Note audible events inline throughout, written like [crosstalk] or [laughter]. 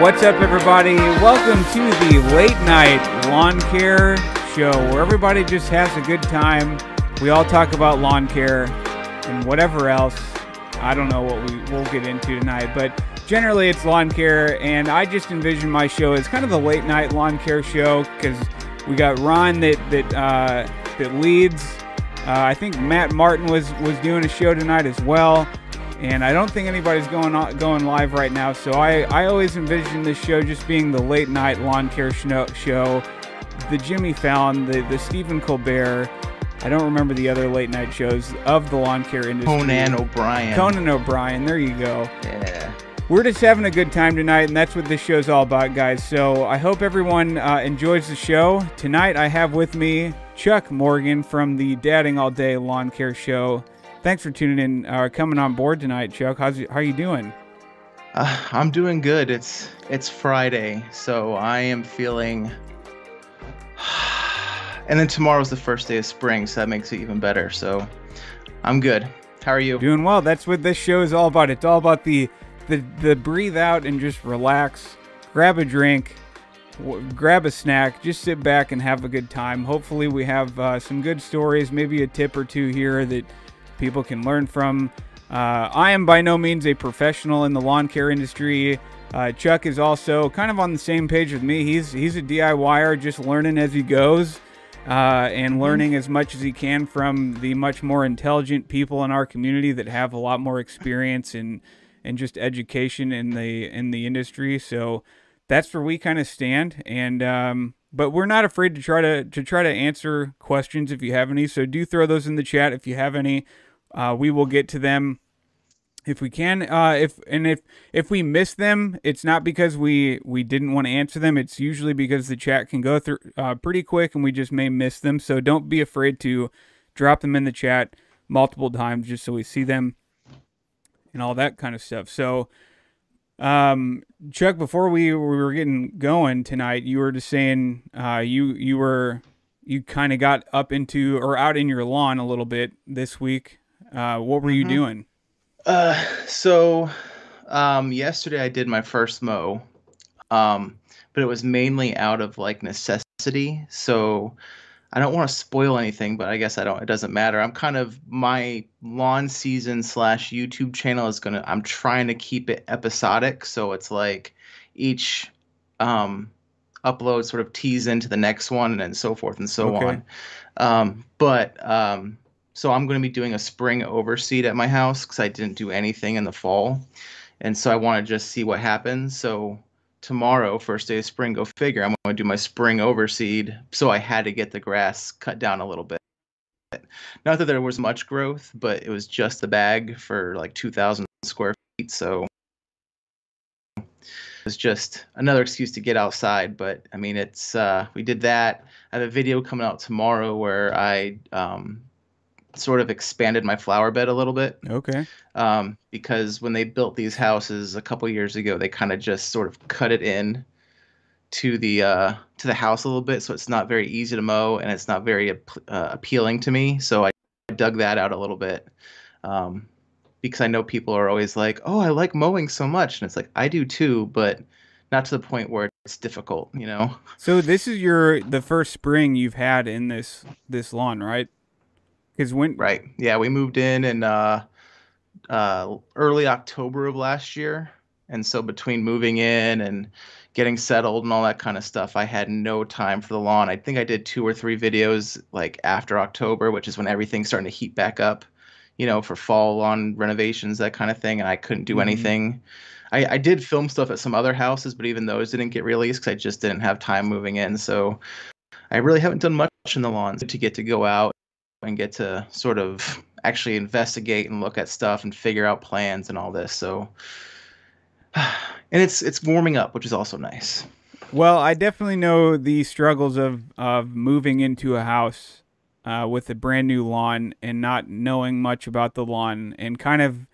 What's up, everybody? Welcome to the late night lawn care show where everybody just has a good time. We all talk about lawn care and whatever else. I don't know what we will get into tonight, but generally it's lawn care. And I just envision my show as kind of the late night lawn care show because we got Ron that that uh, that leads. Uh, I think Matt Martin was was doing a show tonight as well and I don't think anybody's going on, going live right now. So I, I always envision this show just being the late night lawn care show, show the Jimmy Fallon, the the Stephen Colbert. I don't remember the other late night shows of the lawn care industry. Conan O'Brien. Conan O'Brien. There you go. Yeah. We're just having a good time tonight, and that's what this show's all about, guys. So I hope everyone uh, enjoys the show. Tonight I have with me Chuck Morgan from the Dadding All Day Lawn Care Show. Thanks for tuning in, uh, coming on board tonight, Chuck. How's how you doing? Uh, I'm doing good. It's it's Friday, so I am feeling. [sighs] And then tomorrow's the first day of spring, so that makes it even better. So I'm good. How are you? Doing well. That's what this show is all about. It's all about the the the breathe out and just relax, grab a drink, w- grab a snack, just sit back and have a good time. Hopefully, we have uh, some good stories, maybe a tip or two here that people can learn from. Uh, I am by no means a professional in the lawn care industry. Uh, Chuck is also kind of on the same page with me. He's he's a DIYer, just learning as he goes, uh, and learning as much as he can from the much more intelligent people in our community that have a lot more experience and and just education in the in the industry. So that's where we kind of stand. And um, but we're not afraid to try to to try to answer questions if you have any. So do throw those in the chat if you have any. Uh, we will get to them if we can. Uh, if and if if we miss them, it's not because we we didn't want to answer them. It's usually because the chat can go through uh, pretty quick, and we just may miss them. So don't be afraid to drop them in the chat multiple times, just so we see them and all that kind of stuff. So. Um, Chuck, before we, we were getting going tonight, you were just saying uh, you you were you kind of got up into or out in your lawn a little bit this week. Uh, what were you Mhm. doing? Uh, so um, yesterday I did my first mow, um, but it was mainly out of like necessity. So I don't want to spoil anything, but I guess I don't. It doesn't matter. I'm kind of my lawn season slash YouTube channel is gonna. I'm trying to keep it episodic, so it's like each um, upload sort of tease into the next one, and so forth and so Okay. on. Um, but um, so I'm going to be doing a spring overseed at my house because I didn't do anything in the fall, and so I want to just see what happens. So tomorrow, first day of spring, go figure. I'm going to do my spring overseed. So I had to get the grass cut down a little bit. Not that there was much growth, but it was just the bag for like 2,000 square feet. So was just another excuse to get outside. But I mean, it's uh, we did that. I have a video coming out tomorrow where I um, sort of expanded my flower bed a little bit Okay. um, because when they built these houses a couple years ago, they kind of just sort of cut it in to the uh, to the house a little bit, so it's not very easy to mow and it's not very uh, appealing to me. So I dug that out a little bit um, because I know people are always like, "Oh, I like mowing so much," and it's like I do too, but not to the point where it's difficult, you know. So this is your the first spring you've had in this this lawn, right? Because when Right. Yeah, we moved in in uh, uh, early October of last year, and so between moving in and getting settled and all that kind of stuff, I had no time for the lawn. I think I did two or three videos like after October, which is when everything's starting to heat back up, you know, for fall lawn renovations, that kind of thing, and I couldn't do Mhm. anything. I, I did film stuff at some other houses, but even those didn't get released because I just didn't have time moving in. So I really haven't done much in the lawns to get to go out and get to sort of actually investigate and look at stuff and figure out plans and all this. So, [sighs] and it's it's warming up, which is also nice. Well, I definitely know the struggles of of moving into a house uh, with a brand new lawn and not knowing much about the lawn and kind of.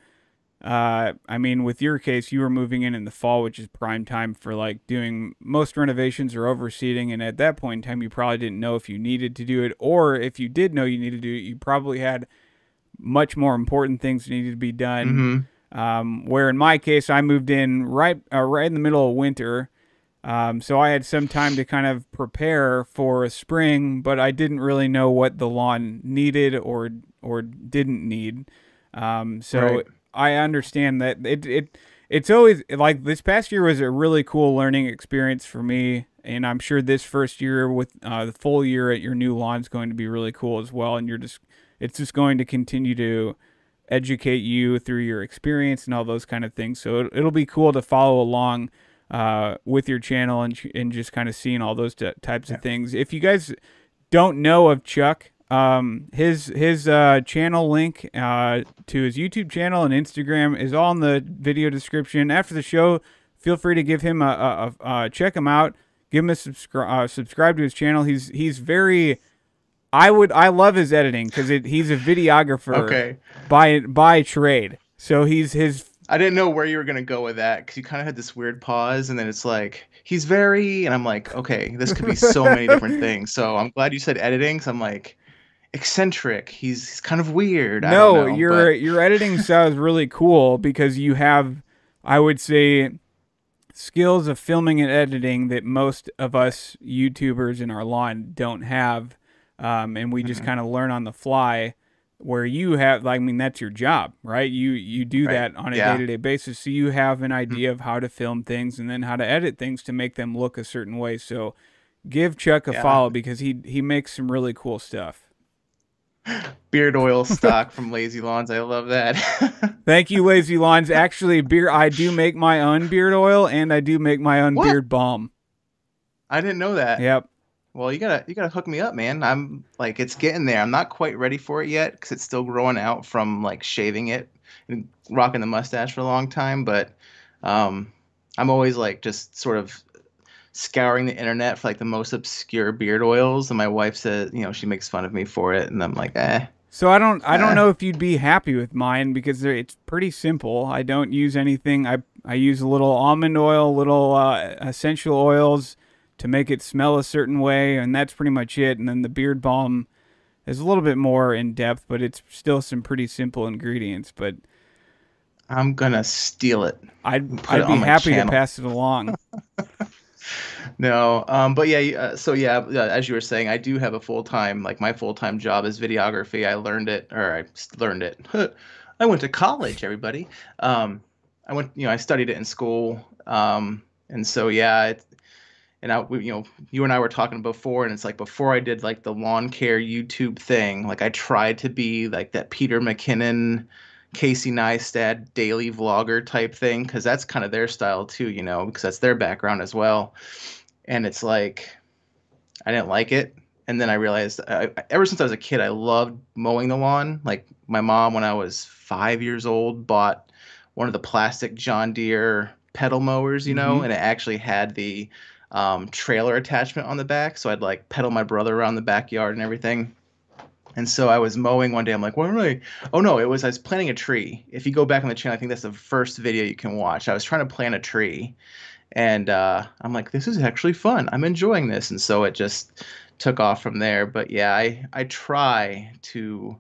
Uh, I mean, with your case, you were moving in in the fall, which is prime time for like doing most renovations or overseeding. And at that point in time, you probably didn't know if you needed to do it, or if you did know you needed to do it, you probably had much more important things needed to be done. hmm Um, where in my case, I moved in right uh, right in the middle of winter, um, so I had some time to kind of prepare for spring, but I didn't really know what the lawn needed or or didn't need. Um, so Right. I understand that it it it's always like this past year was a really cool learning experience for me, and I'm sure this first year with uh, the full year at your new lawn is going to be really cool as well. And you're just it's just going to continue to educate you through your experience and all those kind of things. So it, it'll be cool to follow along uh, with your channel and and just kind of seeing all those types of things. If you guys don't know of Chuck, um, his his uh, channel link uh, to his YouTube channel and Instagram is all in the video description. After the show, feel free to give him a, a, a, uh check him out. Give him a subscribe uh, subscribe to his channel. He's he's very. I would I love his editing because he's a videographer Okay. by by trade. So he's his I didn't know where you were gonna go with that because you kind of had this weird pause, and then it's like he's very, and I'm like, okay, this could be so many different [laughs] things. So I'm glad you said editing. So I'm like, eccentric. He's he's kind of weird. I no, don't know, your but- your editing sounds really cool because you have, I would say, skills of filming and editing that most of us YouTubers in our lawn don't have, um, and we just Mm-hmm. kind of learn on the fly. Where you have, like, I mean, that's your job, right? You you do Right. that on a day to day basis, so you have Mm-hmm. an idea of how to film things and then how to edit things to make them look a certain way. So, give Chuck a Yeah. follow because he he makes some really cool stuff. Beard oil stock from Lazy Lawns. I love that. [laughs] Thank you, Lazy Lawns. Actually, beer. I do [laughs] make my own beard oil, and I do make my own What? beard balm. I didn't know that. Yep. Well, you gotta you gotta hook me up, man. I'm like it's getting there. I'm not quite ready for it yet because it's still growing out from like shaving it and rocking the mustache for a long time. But um, I'm always like just sort of scouring the internet for like the most obscure beard oils, and my wife said, you know, she makes fun of me for it, and I'm like, eh. So I don't. I don't Uh. know if you'd be happy with mine because it's pretty simple. I don't use anything. I I use a little almond oil, little uh, essential oils to make it smell a certain way, and that's pretty much it. And then the beard balm is a little bit more in depth, but it's still some pretty simple ingredients. But I'm gonna steal it. I'd I'd it be happy to pass it along. [laughs] No, um, but yeah, uh, so yeah, yeah, as you were saying, I do have a full time, like my full time job is videography. I learned it, or I learned it. [laughs] I went to college, everybody. Um, I went, you know, I studied it in school, um, and so yeah, it, and I, we- you know, you and I were talking before, and it's like before I did like the lawn care YouTube thing, like I tried to be like that Peter McKinnon, Casey Neistat daily vlogger type thing, because that's kind of their style too, you know, because that's their background as well and it's like I didn't like it. And then I realized I, ever since I was a kid, I loved mowing the lawn. Like my mom, when I was five years old, bought one of the plastic John Deere pedal mowers, you know, Mhm. and it actually had the um, trailer attachment on the back. So I'd like pedal my brother around the backyard and everything. And so I was mowing one day. I'm like, what am I? Oh no, it was I was planting a tree. If you go back on the channel, I think that's the first video you can watch. I was trying to plant a tree, and uh, I'm like, this is actually fun. I'm enjoying this, and so it just took off from there. But yeah, I I try to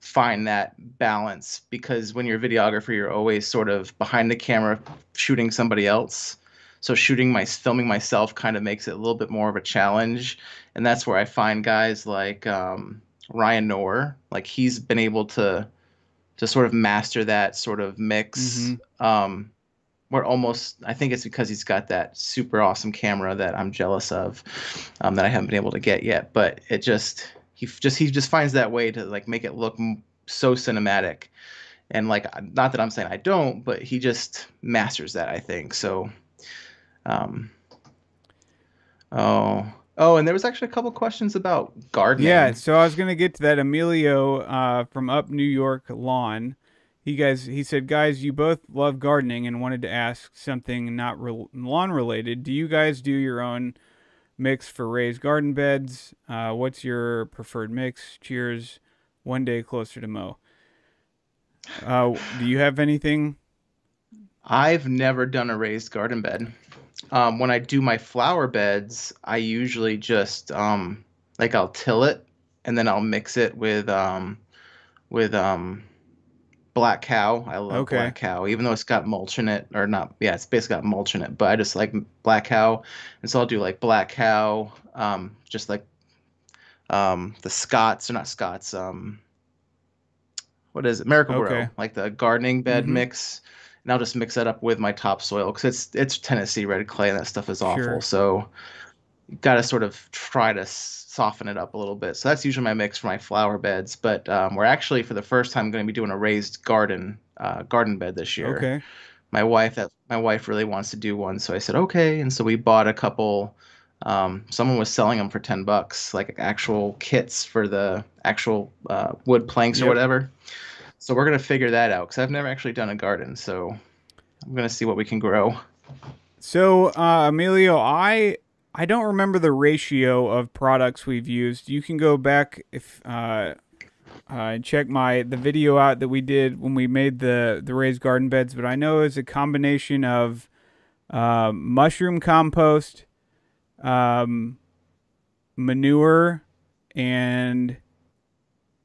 find that balance because when you're a videographer, you're always sort of behind the camera shooting somebody else. So shooting my filming myself kind of makes it a little bit more of a challenge, and that's where I find guys like um, Ryan Knorr, like he's been able to to sort of master that sort of mix. Mhm. Um, where almost I think it's because he's got that super awesome camera that I'm jealous of, um, that I haven't been able to get yet. But it just he just he just finds that way to like make it look so cinematic, and like not that I'm saying I don't, but he just masters that I think so. Um, oh oh, and there was actually a couple questions about gardening. Yeah, so I was gonna get to that. Emilio uh, from Up New York Lawn. He guys, he said, guys, you both love gardening and wanted to ask something not re- lawn related. Do you guys do your own mix for raised garden beds? Uh, what's your preferred mix? Cheers. One day closer to mow. Uh, do you have anything? I've never done a raised garden bed. Um, when I do my flower beds, I usually just um, like I'll till it and then I'll mix it with um, with um, Black Kow. I love Okay. Black Kow, even though it's got mulch in it, or not. Yeah, it's basically got mulch in it, but I just like Black Kow, and so I'll do like Black Kow, um, just like um, the Scotts, or not Scotts. Um, what is it? Miracle-Gro, Okay. like the gardening bed Mhm. mix, and I'll just mix that up with my topsoil because it's it's Tennessee red clay, and that stuff is awful. Sure. So got to sort of try to s- soften it up a little bit. So that's usually my mix for my flower beds. But um, we're actually for the first time going to be doing a raised garden uh, garden bed this year. Okay. My wife that my wife really wants to do one, so I said okay, and so we bought a couple. Um, someone was selling them for ten bucks, like actual kits for the actual uh, wood planks or whatever. So we're gonna figure that out because I've never actually done a garden, so I'm gonna see what we can grow. So, uh, Emilio, I I don't remember the ratio of products we've used. You can go back if uh, uh, and check my the video out that we did when we made the the raised garden beds. But I know it's a combination of uh, mushroom compost, um, manure, and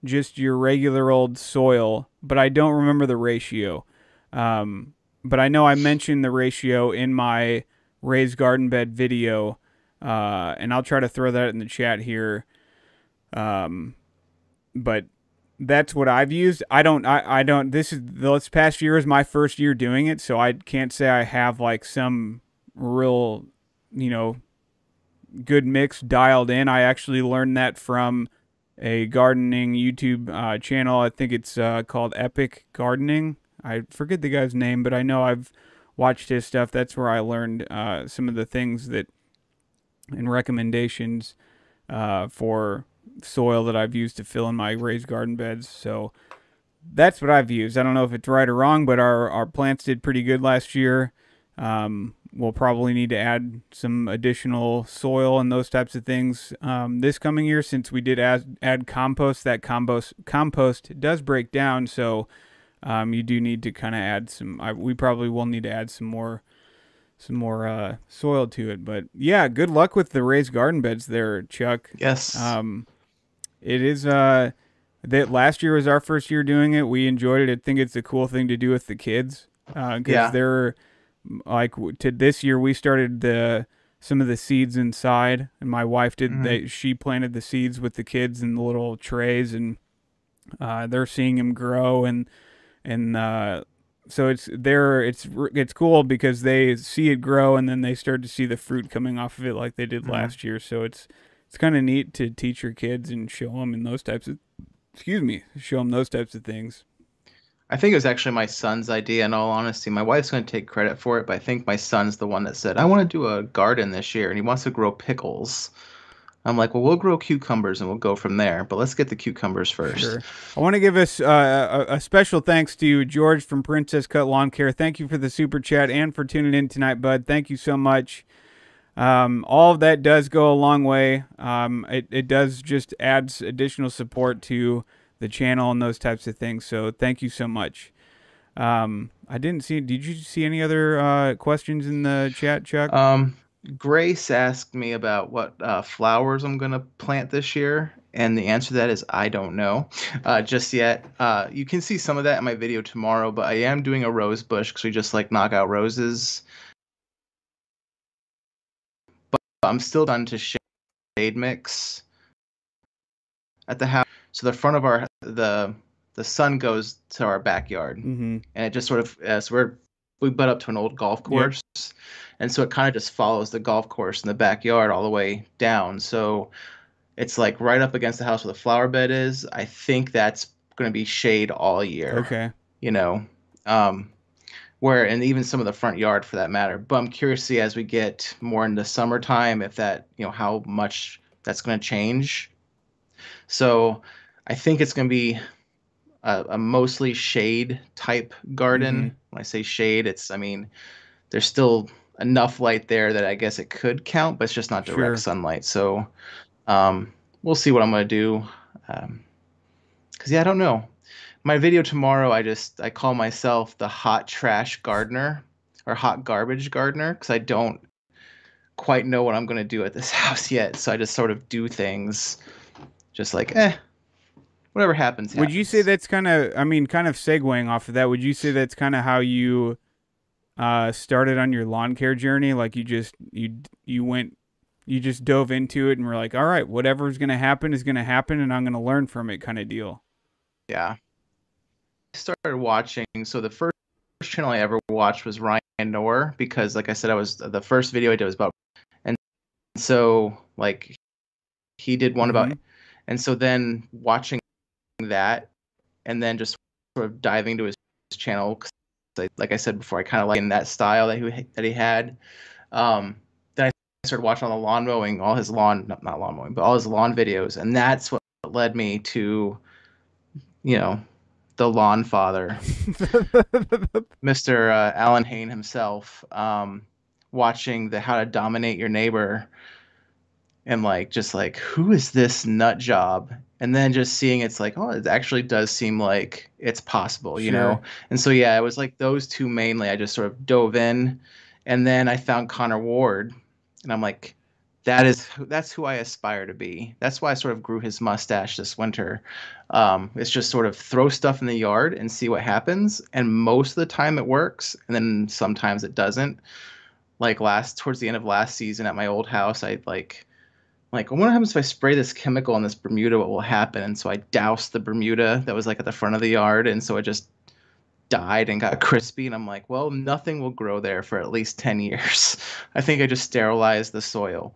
just your regular old soil. But I don't remember the ratio. Um, but I know I mentioned the ratio in my raised garden bed video, uh, and I'll try to throw that in the chat here. Um, but that's what I've used. I don't. I, I don't. This is this past year is my first year doing it, so I can't say I have like some real, you know, good mix dialed in. I actually learned that from a gardening YouTube uh, channel. I think it's uh, called Epic Gardening. I forget the guy's name, but I know I've watched his stuff. That's where I learned uh, some of the things that and recommendations uh, for soil that I've used to fill in my raised garden beds. So that's what I've used. I don't know if it's right or wrong, but our, our plants did pretty good last year. Um, we'll probably need to add some additional soil and those types of things um, this coming year since we did add, add compost. That compost compost does break down, so um, you do need to kind of add some. I, we probably will need to add some more some more uh, soil to it. But yeah, good luck with the raised garden beds there, Chuck. Yes. Um, it is uh that last year was our first year doing it. We enjoyed it. I think it's a cool thing to do with the kids because Yeah. they're like to this year we started the some of the seeds inside, and my wife did. Mhm. They she planted the seeds with the kids in the little trays, and uh, they're seeing them grow and and uh, so it's there. It's it's cool because they see it grow, and then they start to see the fruit coming off of it like they did Mhm. last year. So it's it's kind of neat to teach your kids and show them in those types of excuse me show them those types of things I think it was actually my son's idea. In all honesty, my wife's going to take credit for it, but I think my son's the one that said, "I want to do a garden this year," and he wants to grow pickles. I'm like, "Well, we'll grow cucumbers and we'll go from there, but let's get the cucumbers first. Sure. I want to give us uh, a, a special thanks to George from Princess Cut Lawn Care. Thank you for the super chat and for tuning in tonight, bud. Thank you so much. Um, all of that does go a long way. Um, it, it does just adds additional support to the channel and those types of things. So thank you so much. Um, I didn't see. Did you see any other uh, questions in the chat, Chuck? Um, Grace asked me about what uh, flowers I'm going to plant this year, and the answer to that is I don't know uh, just yet. Uh, you can see some of that in my video tomorrow, but I am doing a rose bush because we just like knock out roses. But I'm still done to shade mix at the house. So the front of our the the sun goes to our backyard mm-hmm. and it just sort of uh, so we're we butt up to an old golf course and so it kind of just follows the golf course in the backyard all the way down. So it's like right up against the house where the flower bed is. I think that's going to be shade all year Okay. you know? Um where and even some of the front yard for that matter. But i'm curious to see as we get more into summertime if that you know how much that's going to change. So i think it's going to be a, a mostly shade type garden. Mhm. when i say shade it's i mean there's still enough light there that i guess it could count but it's just not direct Sure. sunlight. So um we'll see what i'm going to do. Um because yeah i don't know. My video tomorrow i just i call myself the hot trash gardener or hot garbage gardener because i don't quite know what i'm going to do at this [laughs] house yet. So i just sort of do things just like eh whatever happens. Would you say that's kind of? I mean, kind of segueing off of that. Would you say that's kind of how you uh, started on your lawn care journey? Like you just you you went you just dove into it and were like, all right, whatever's gonna happen is gonna happen, and I'm gonna learn from it, kind of deal. Yeah. I started watching. So the first channel I ever watched was Ryan Knorr because, like I said, I was the first video I did was about, and so like he did one about, Mhm. and so then watching that, and then just sort of diving into his channel. I- like I said before, I kind of like in that style that he that he had. Um, then I started watching all the lawn mowing, all his lawn, not, not lawn mowing, but all his lawn videos, and that's what led me to, you know, the lawn father, [laughs] Mr. Uh, Allyn Hane himself, um, watching the How to Dominate Your Neighbor, and like just like who is this nut job, and then just seeing it's like oh it actually does seem like it's possible, you know, and so yeah, it was like those two mainly. I just sort of dove in, and then I found Connor Ward, and I'm like. That is that's who I aspire to be. That's why I sort of grew his mustache this winter. Um, it's just sort of throw stuff in the yard and see what happens. And most of the time it works, and then sometimes it doesn't. Like last towards the end of last season at my old house, I like like what happens if I spray this chemical on this Bermuda? What will happen? And so I doused the Bermuda that was like at the front of the yard, and so it just died and got [laughs] crispy. And I'm like, well, nothing will grow there for at least ten years. [laughs] I think I just sterilized the soil.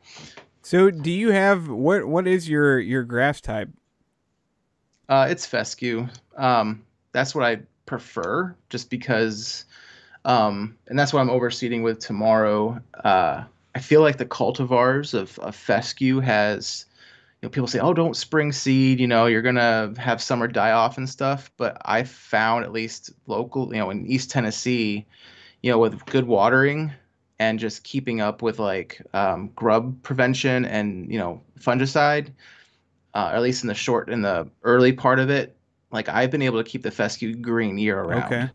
So, do you have what? What is your your grass type? Uh, it's fescue. Um, that's what I prefer, just because, um, and that's what I'm overseeding with tomorrow. Uh, I feel like the cultivars of, of fescue has, you know, people say, oh, don't spring seed. You know, you're gonna have summer die off and stuff. But I found at least local, you know, in East Tennessee, you know, with good watering and just keeping up with like um, grub prevention and you know fungicide uh, or at least in the short in the early part of it like i've been able to keep the fescue green year round Okay.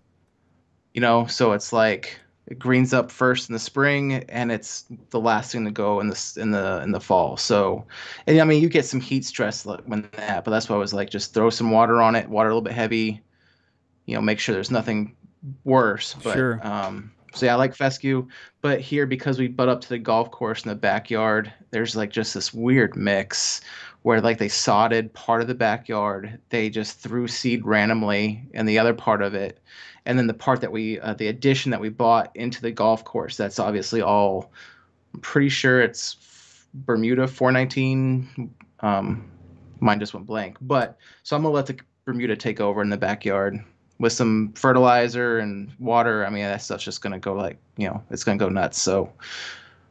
you know so it's like it greens up first in the spring and it's the last thing to go in the in the in the fall so and i mean you get some heat stress when that but that's why i was like just throw some water on it water a little bit heavy you know make sure there's nothing worse but Sure. um so yeah i like fescue but here because we butt up to the golf course in the backyard there's like just this weird mix where like they sodded part of the backyard they just threw seed randomly in the other part of it and then the part that we uh, the addition that we bought into the golf course that's obviously all i'm pretty sure it's bermuda 419 um mine just went blank but so i'm gonna let the bermuda take over in the backyard with some fertilizer and water i mean that stuff's just gonna go like you know it's gonna go nuts so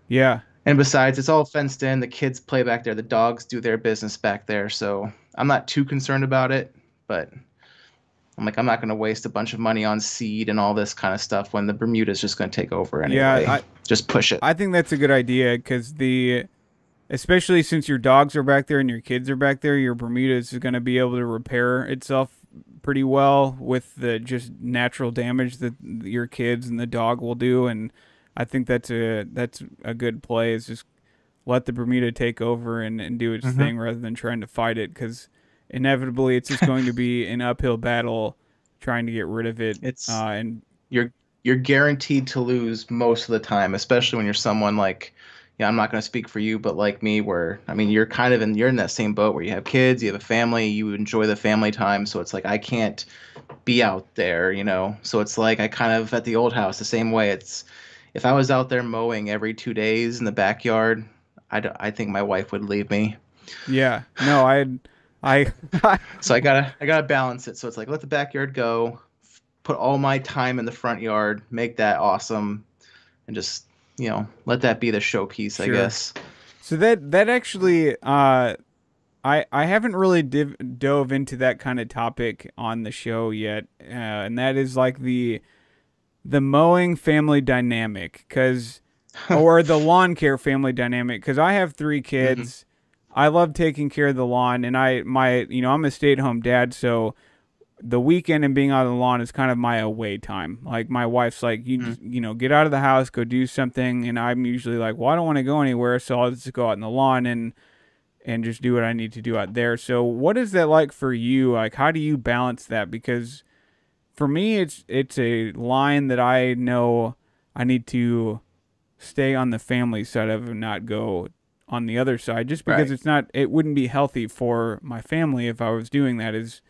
Yeah. and besides, it's all fenced in. The kids play back there. The dogs do their business back there. So I'm not too concerned about it. But I'm like, I'm not going to waste a bunch of money on seed and all this kind of stuff when the Bermuda's just going to take over anyway. Yeah, I- just push it. I think that's a good idea because the, especially since your dogs are back there and your kids are back there, your Bermuda is going to be able to repair itself pretty well with the just natural damage that your kids and the dog will do. And I think that's a that's a good play. Is just let the Bermuda take over and, and do its Mhm. thing rather than trying to fight it because inevitably it's just going to be [laughs] an uphill battle trying to get rid of it. It's- uh, and you're you're guaranteed to lose most of the time, especially when you're someone like yeah, I'm not going to speak for you, but like me, where I mean, you're kind of in you're in that same boat where you have kids, you have a family, you enjoy the family time, so it's like I can't be out there, you know. So it's like I kind of at the old house the same way. It's if I was out there mowing every two days in the backyard, I I think my wife would leave me. yeah, no, I I [laughs] So I gotta I gotta balance it. So it's like let the backyard go, put all my time in the front yard, make that awesome, and just you know let that be the showpiece, I guess. So that that actually, uh, I I haven't really div- dove into that kind of topic on the show yet, uh, and that is like the the mowing family dynamic, because [laughs] or the lawn care family dynamic, because I have three kids. I love taking care of the lawn, and I my you know I'm a stay at home dad, so the weekend and being out on the lawn is kind of my away time. Like my wife's like, you hmm. just, you know, get out of the house, go do something, and I'm usually like, well, I don't want to go anywhere, so I'll just go out in the lawn and and just do what I need to do out there. So what is that like for you? Like how do you balance that? Because for me it's it's a line that I know I need to stay on the family side of and not go on the other side just because Right. it's not it wouldn't be healthy for my family if I was doing that is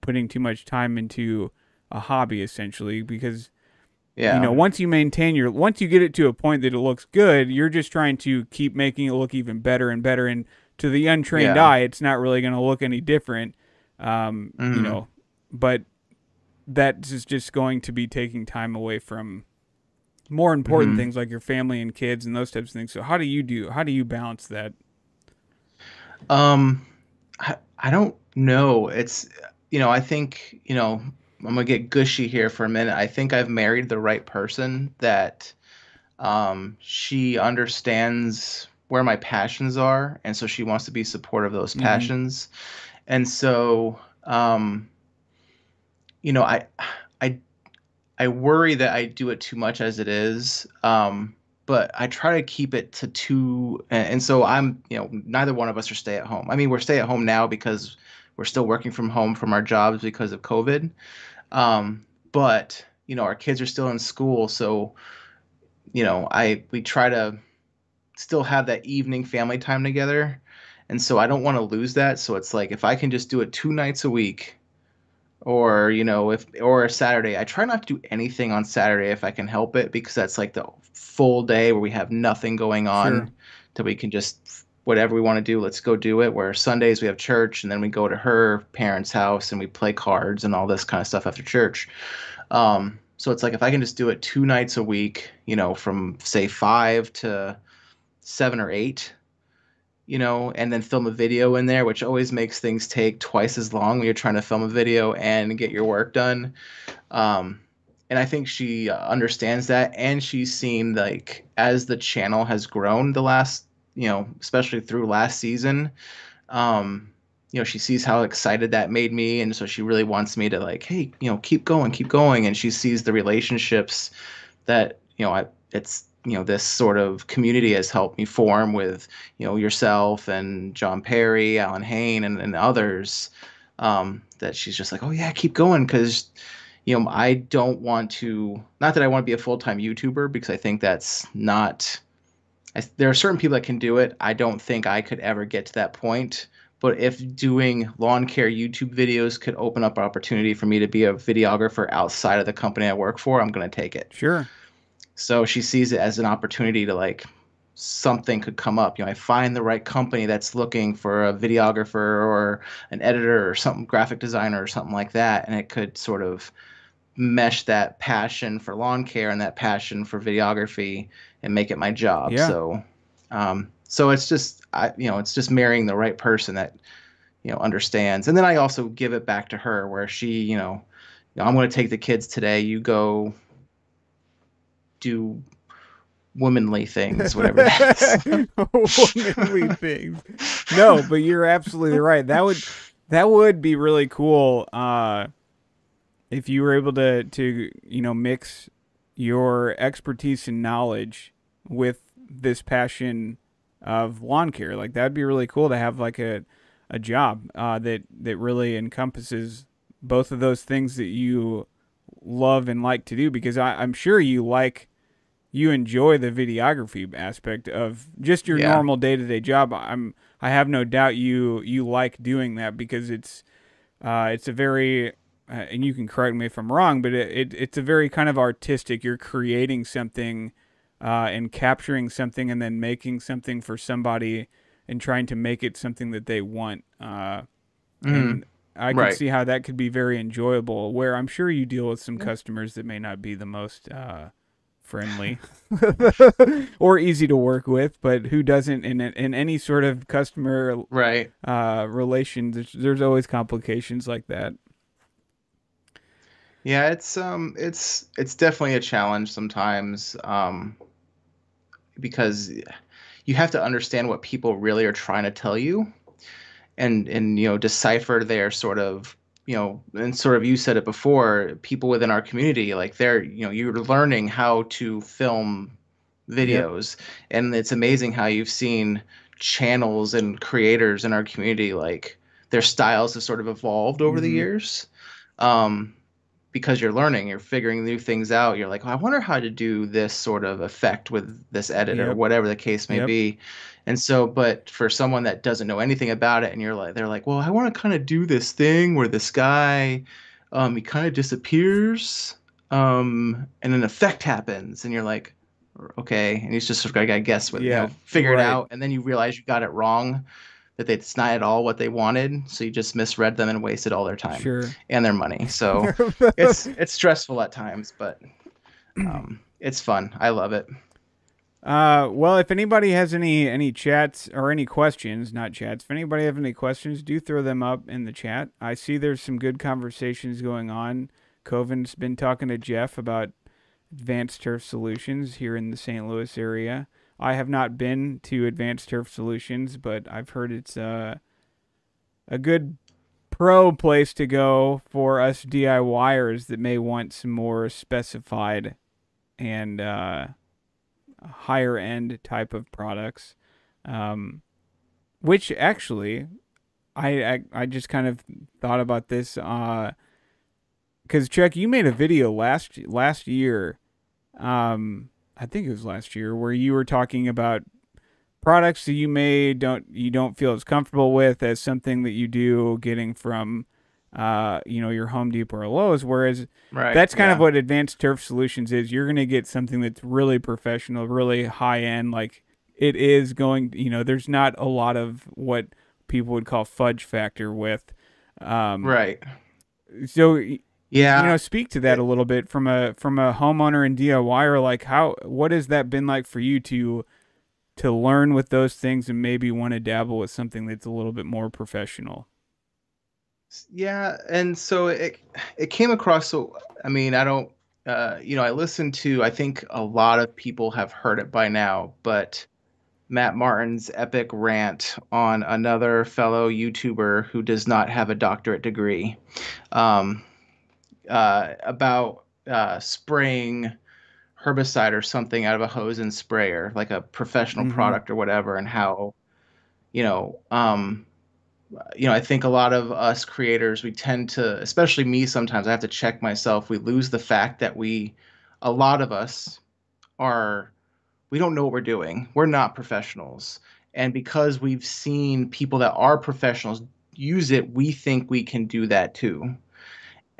putting too much time into a hobby essentially because Yeah. you know once you maintain your once you get it to a point that it looks good you're just trying to keep making it look even better and better and to the untrained Yeah. eye it's not really going to look any different um you Mhm. know but that is just going to be taking time away from more important Mhm. things like your family and kids and those types of things so how do you do how do you balance that Um, I, I don't know. It's, you know, I think, you know, I'm gonna get gushy here for a minute. I think I've married the right person that, um, she understands where my passions are, and so she wants to be supportive of those Mhm. passions. And so, um, you know, I, I, worry that I do it too much as it is. Um, but I try to keep it to two. And, and so I'm, you know, neither one of us are stay at home. I mean, we're stay at home now because we're still working from home from our jobs because of COVID. Um, but you know, our kids are still in school, so you know, I we try to still have that evening family time together. And so I don't want to lose that. So it's like if I can just do it two nights a week, or you know if or a saturday. I try not to do anything on saturday if i can help it because that's like the full day where we have nothing going on Sure. that we can just whatever we want to do let's go do it. Where sundays we have church and then we go to her parents house and we play cards and all this kind of stuff after church. Um, so it's like if i can just do it two nights a week you know from say five to seven or eight you know, and then film a video in there, which always makes things take twice as long when you're trying to film a video and get your work done. Um, and I think she uh, understands that, and she's seen like as the channel has grown the last, you know, especially through last season. Um, you know, she sees how excited that made me, and so she really wants me to like, hey, you know, keep going, keep going, and she sees the relationships that you know, I it's you know this sort of community has helped me form with you know yourself and John Perry, Allyn Hane, and, and others. Um, that she's just like, oh yeah, keep going, because you know I don't want to. Not that I want to be a full time YouTuber because I think that's not. I, there are certain people that can do it. I don't think I could ever get to that point. But if doing lawn care YouTube videos could open up opportunity for me to be a videographer outside of the company I work for, I'm going to take it. sure So she sees it as an opportunity to like something could come up. You know, I find the right company that's looking for a videographer or an editor or something, graphic designer or something like that, and it could sort of mesh that passion for lawn care and that passion for videography and make it my job. Yeah. So, um, so it's just I, you know, it's just marrying the right person that you know understands, and then I also give it back to her where she, you know, you know I'm going to take the kids today. You go do womanly things, whatever that is. [laughs] Womanly things. No, but you're absolutely right. That would that would be really cool uh, if you were able to to you know mix your expertise and knowledge with this passion of lawn care. Like that'd be really cool to have like a a job uh, that that really encompasses both of those things that you love and like to do. Because I, I'm sure you like you enjoy the videography aspect of just your Yeah. normal day to day job. I'm I have no doubt you you like doing that because it's uh, it's a very uh, and you can correct me if I'm wrong, but it, it it's a very kind of artistic. You're creating something uh, and capturing something and then making something for somebody and trying to make it something that they want. Uh, and I can Right. see how that could be very enjoyable. Where I'm sure you deal with some customers that may not be the most uh, friendly [laughs] or easy to work with, but who doesn't in in any sort of customer Right. uh, relations? There's, there's always complications like that. Yeah, it's um it's it's definitely a challenge sometimes um because you have to understand what people really are trying to tell you and and you know decipher their sort of you know and sort of you said it before people within our community like they're you know you're learning how to film videos and it's amazing how you've seen channels and creators in our community like their styles have sort of evolved over mm-hmm. the years. Um, because you're learning, you're figuring new things out. You're like, oh, I wonder how to do this sort of effect with this edit yep. or whatever the case may yep. be. And so, but for someone that doesn't know anything about it, and you're like, they're like, well, I want to kind of do this thing where this guy, um, he kind of disappears, um, and an effect happens, and you're like, okay, and he's just sort of got to guess what, yeah, you know, figure right. it out, and then you realize you got it wrong that they, it's not at all what they wanted, so you just misread them and wasted all their time sure. and their money. So [laughs] it's it's stressful at times, but um, it's fun. I love it. Uh, well, if anybody has any any chats or any questions, not chats, if anybody have any questions, do throw them up in the chat. I see there's some good conversations going on. Coven's been talking to Jeff about advanced turf solutions here in the St. Louis area. I have not been to Advanced Turf Solutions, but I've heard it's uh, a good pro place to go for us DIYers that may want some more specified and uh, higher end type of products. Um, which actually, I, I, I just kind of thought about this because uh, Chuck, you made a video last last year. Um, I think it was last year, where you were talking about products that you may don't you don't feel as comfortable with as something that you do getting from uh, you know your Home Depot or Lowe's. Whereas right, that's kind yeah. of what Advanced Turf Solutions is. You're going to get something that's really professional, really high end. Like it is going. You know, there's not a lot of what people would call fudge factor with. Um, right. So yeah you know speak to that a little bit from a from a homeowner and diyer like how what has that been like for you to to learn with those things and maybe want to dabble with something that's a little bit more professional yeah and so it it came across so i mean i don't uh, you know i listened to i think a lot of people have heard it by now but matt martin's epic rant on another fellow youtuber who does not have a doctorate degree um, uh, about uh, spraying herbicide or something out of a hose and sprayer, like a professional mm-hmm. product or whatever, and how, you know, um, you know, I think a lot of us creators, we tend to, especially me sometimes, I have to check myself. We lose the fact that we, a lot of us are, we don't know what we're doing. We're not professionals. And because we've seen people that are professionals use it, we think we can do that too.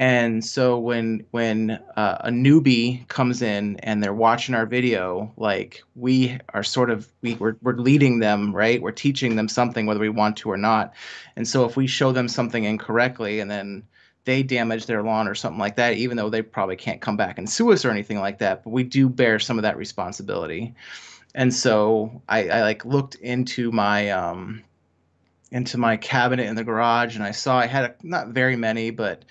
And so when when uh, a newbie comes in and they're watching our video, like we are sort of we we're, we're leading them, right? We're teaching them something whether we want to or not. And so if we show them something incorrectly and then they damage their lawn or something like that, even though they probably can't come back and sue us or anything like that, but we do bear some of that responsibility. And so I, I like looked into my um, into my cabinet in the garage and I saw I had a, not very many, but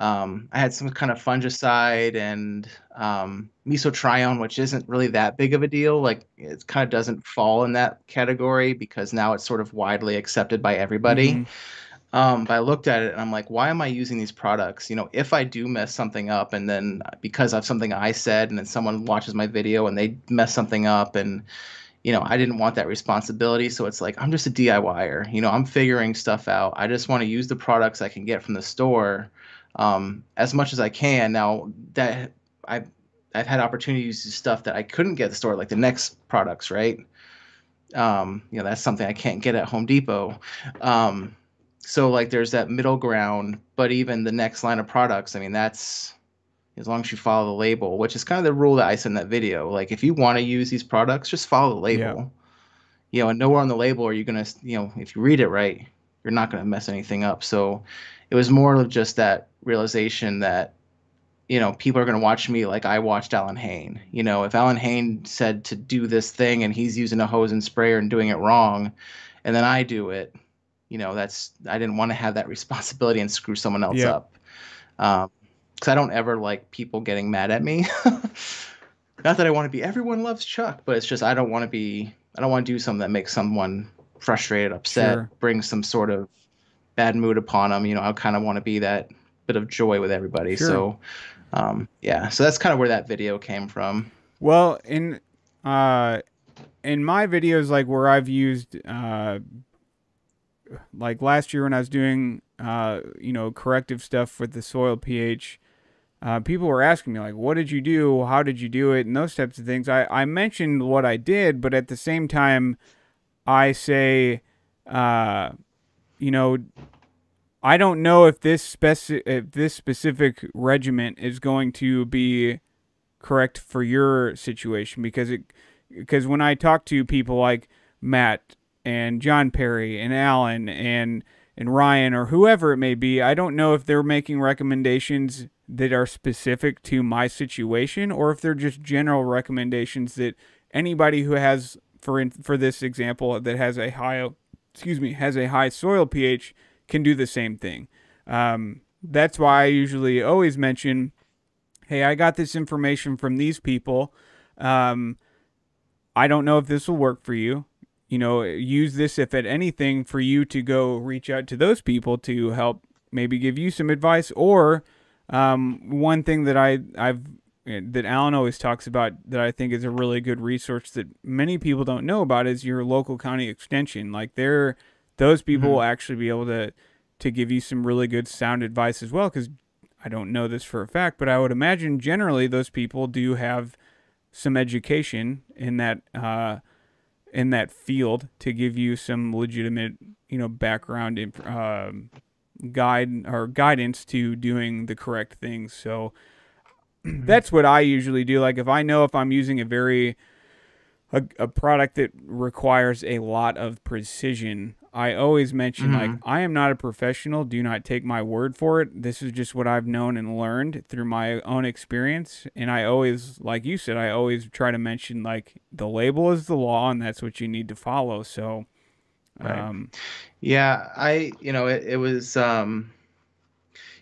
um, I had some kind of fungicide and um, mesotrione, which isn't really that big of a deal. Like it kind of doesn't fall in that category because now it's sort of widely accepted by everybody. Mm-hmm. Um, but I looked at it and I'm like, why am I using these products? You know, if I do mess something up and then because of something I said and then someone watches my video and they mess something up and you know, I didn't want that responsibility. So it's like, I'm just a DIYer. You know, I'm figuring stuff out. I just want to use the products I can get from the store um, as much as I can. Now that I've I've had opportunities to stuff that I couldn't get at the store, like the N-Ext products, right? Um, you know, that's something I can't get at Home Depot. Um, so like there's that middle ground, but even the N-Ext line of products, I mean, that's as long as you follow the label, which is kind of the rule that I said in that video. Like if you want to use these products, just follow the label. Yeah. You know, and nowhere on the label are you gonna, you know, if you read it right, you're not gonna mess anything up. So it was more of just that realization that you know people are going to watch me like I watched Allyn Hane. You know, if Allyn Hane said to do this thing and he's using a hose and sprayer and doing it wrong, and then I do it, you know, that's I didn't want to have that [laughs] responsibility and screw someone else yep. up. Um, because I don't ever like people getting mad at me. [laughs] Not that I want to be everyone loves Chuck, but it's just I don't want to be I don't want to do something that makes someone frustrated, upset, sure. brings some sort of bad mood upon them. You know, I kind of want to be that bit of joy with everybody. Sure. So, um, yeah, so that's kind of where that video came from. Well, in uh, in my videos, like where I've used, uh, like last year when I was doing, uh, you know, corrective stuff with the soil pH, uh, people were asking me like, "What did you do? How did you do it?" and those types of things. I I mentioned what I did, but at the same time, I say, uh, you know, I don't know if this speci- if this specific regiment is going to be correct for your situation because it because when I talk to people like Matt and John Perry and Allyn and and Ryan or whoever it may be, I don't know if they're making recommendations that are specific to my situation or if they're just general recommendations that anybody who has for in, for this example that has a high excuse me has a high soil pH can do the same thing. Um, that's why I usually always mention, hey, I got this information from these people. Um, I don't know if this will work for you. You know, use this if at anything for you to go reach out to those people to help maybe give you some advice. Or um, one thing that I I've that Allyn always talks about that I think is a really good resource that many people don't know about is your local county extension. Like they're those people mm-hmm. will actually be able to to give you some really good sound advice as well because I don't know this for a fact, but I would imagine generally those people do have some education in that uh, in that field to give you some legitimate, you know, background uh, guide or guidance to doing the correct things. So [clears throat] mm-hmm. that's what I usually do. Like if I know if I'm using a very a, a product that requires a lot of precision I always mention mm-hmm. like I am not a professional. Do not take my word for it. This is just what I've known and learned through my own experience. And I always, like you said, I always try to mention like the label is the law, and that's what you need to follow. So, right. um, yeah, I you know it, it was um,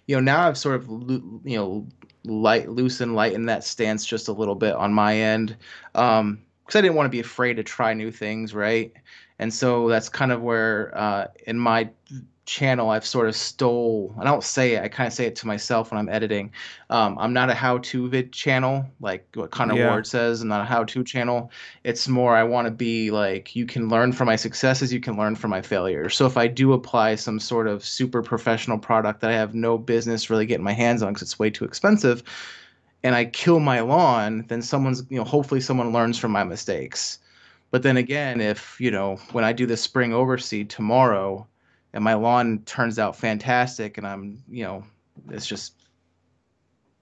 you know now I've sort of you know light loosen lighten that stance just a little bit on my end um because I didn't want to be afraid to try new things, right? And so that's kind of where uh, in my channel I've sort of stole. I don't say it. I kind of say it to myself when I'm editing. Um, I'm not a how-to vid channel like what Connor yeah. Ward says. I'm not a how-to channel. It's more I want to be like you can learn from my successes, you can learn from my failures. So if I do apply some sort of super professional product that I have no business really getting my hands on because it's way too expensive, and I kill my lawn, then someone's you know hopefully someone learns from my mistakes. But then again, if you know when I do the spring overseed tomorrow, and my lawn turns out fantastic, and I'm you know it's just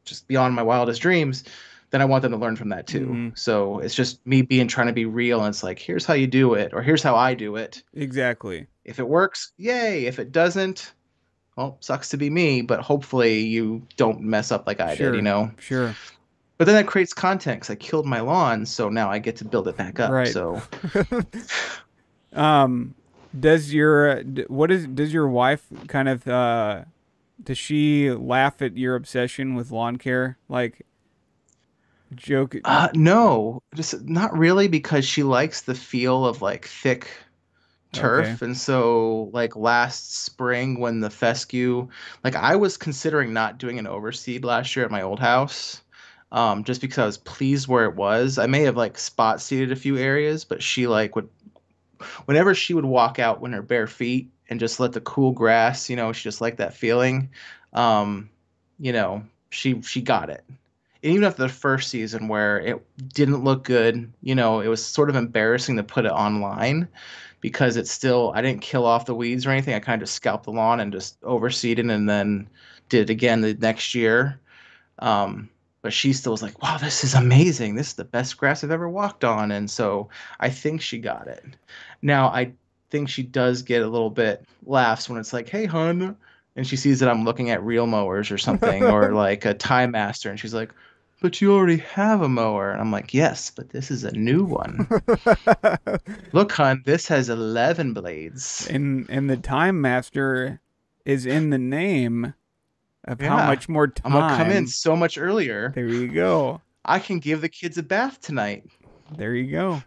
just beyond my wildest dreams, then I want them to learn from that too. Mm-hmm. So it's just me being trying to be real, and it's like here's how you do it, or here's how I do it. Exactly. If it works, yay. If it doesn't, well, sucks to be me. But hopefully you don't mess up like I sure. did. You know. Sure. But then that creates content because I killed my lawn, so now I get to build it back up. Right. So, [laughs] um, does your what is does your wife kind of uh, does she laugh at your obsession with lawn care? Like, joke? Uh, no, just not really because she likes the feel of like thick turf okay. and so like last spring when the fescue like i was considering not doing an overseed last year at my old house um, just because I was pleased where it was. I may have like spot seeded a few areas, but she like would, whenever she would walk out when her bare feet and just let the cool grass, you know, she just liked that feeling. Um, you know, she she got it. And even after the first season where it didn't look good, you know, it was sort of embarrassing to put it online because it's still I didn't kill off the weeds or anything. I kind of just scalped the lawn and just overseeded and then did it again the next year. Um, but she still was like, wow, this is amazing. This is the best grass I've ever walked on. And so I think she got it. Now, I think she does get a little bit laughs when it's like, hey, hun. And she sees that I'm looking at reel mowers or something or [laughs] like a TimeMaster. And she's like, but you already have a mower. And I'm like, yes, but this is a new one. [laughs] Look, hun, this has 11 blades. And, and the TimeMaster is in the name of yeah. how much more time. I'm gonna come in so much earlier. There you go. [sighs] I can give the kids a bath tonight. There you go.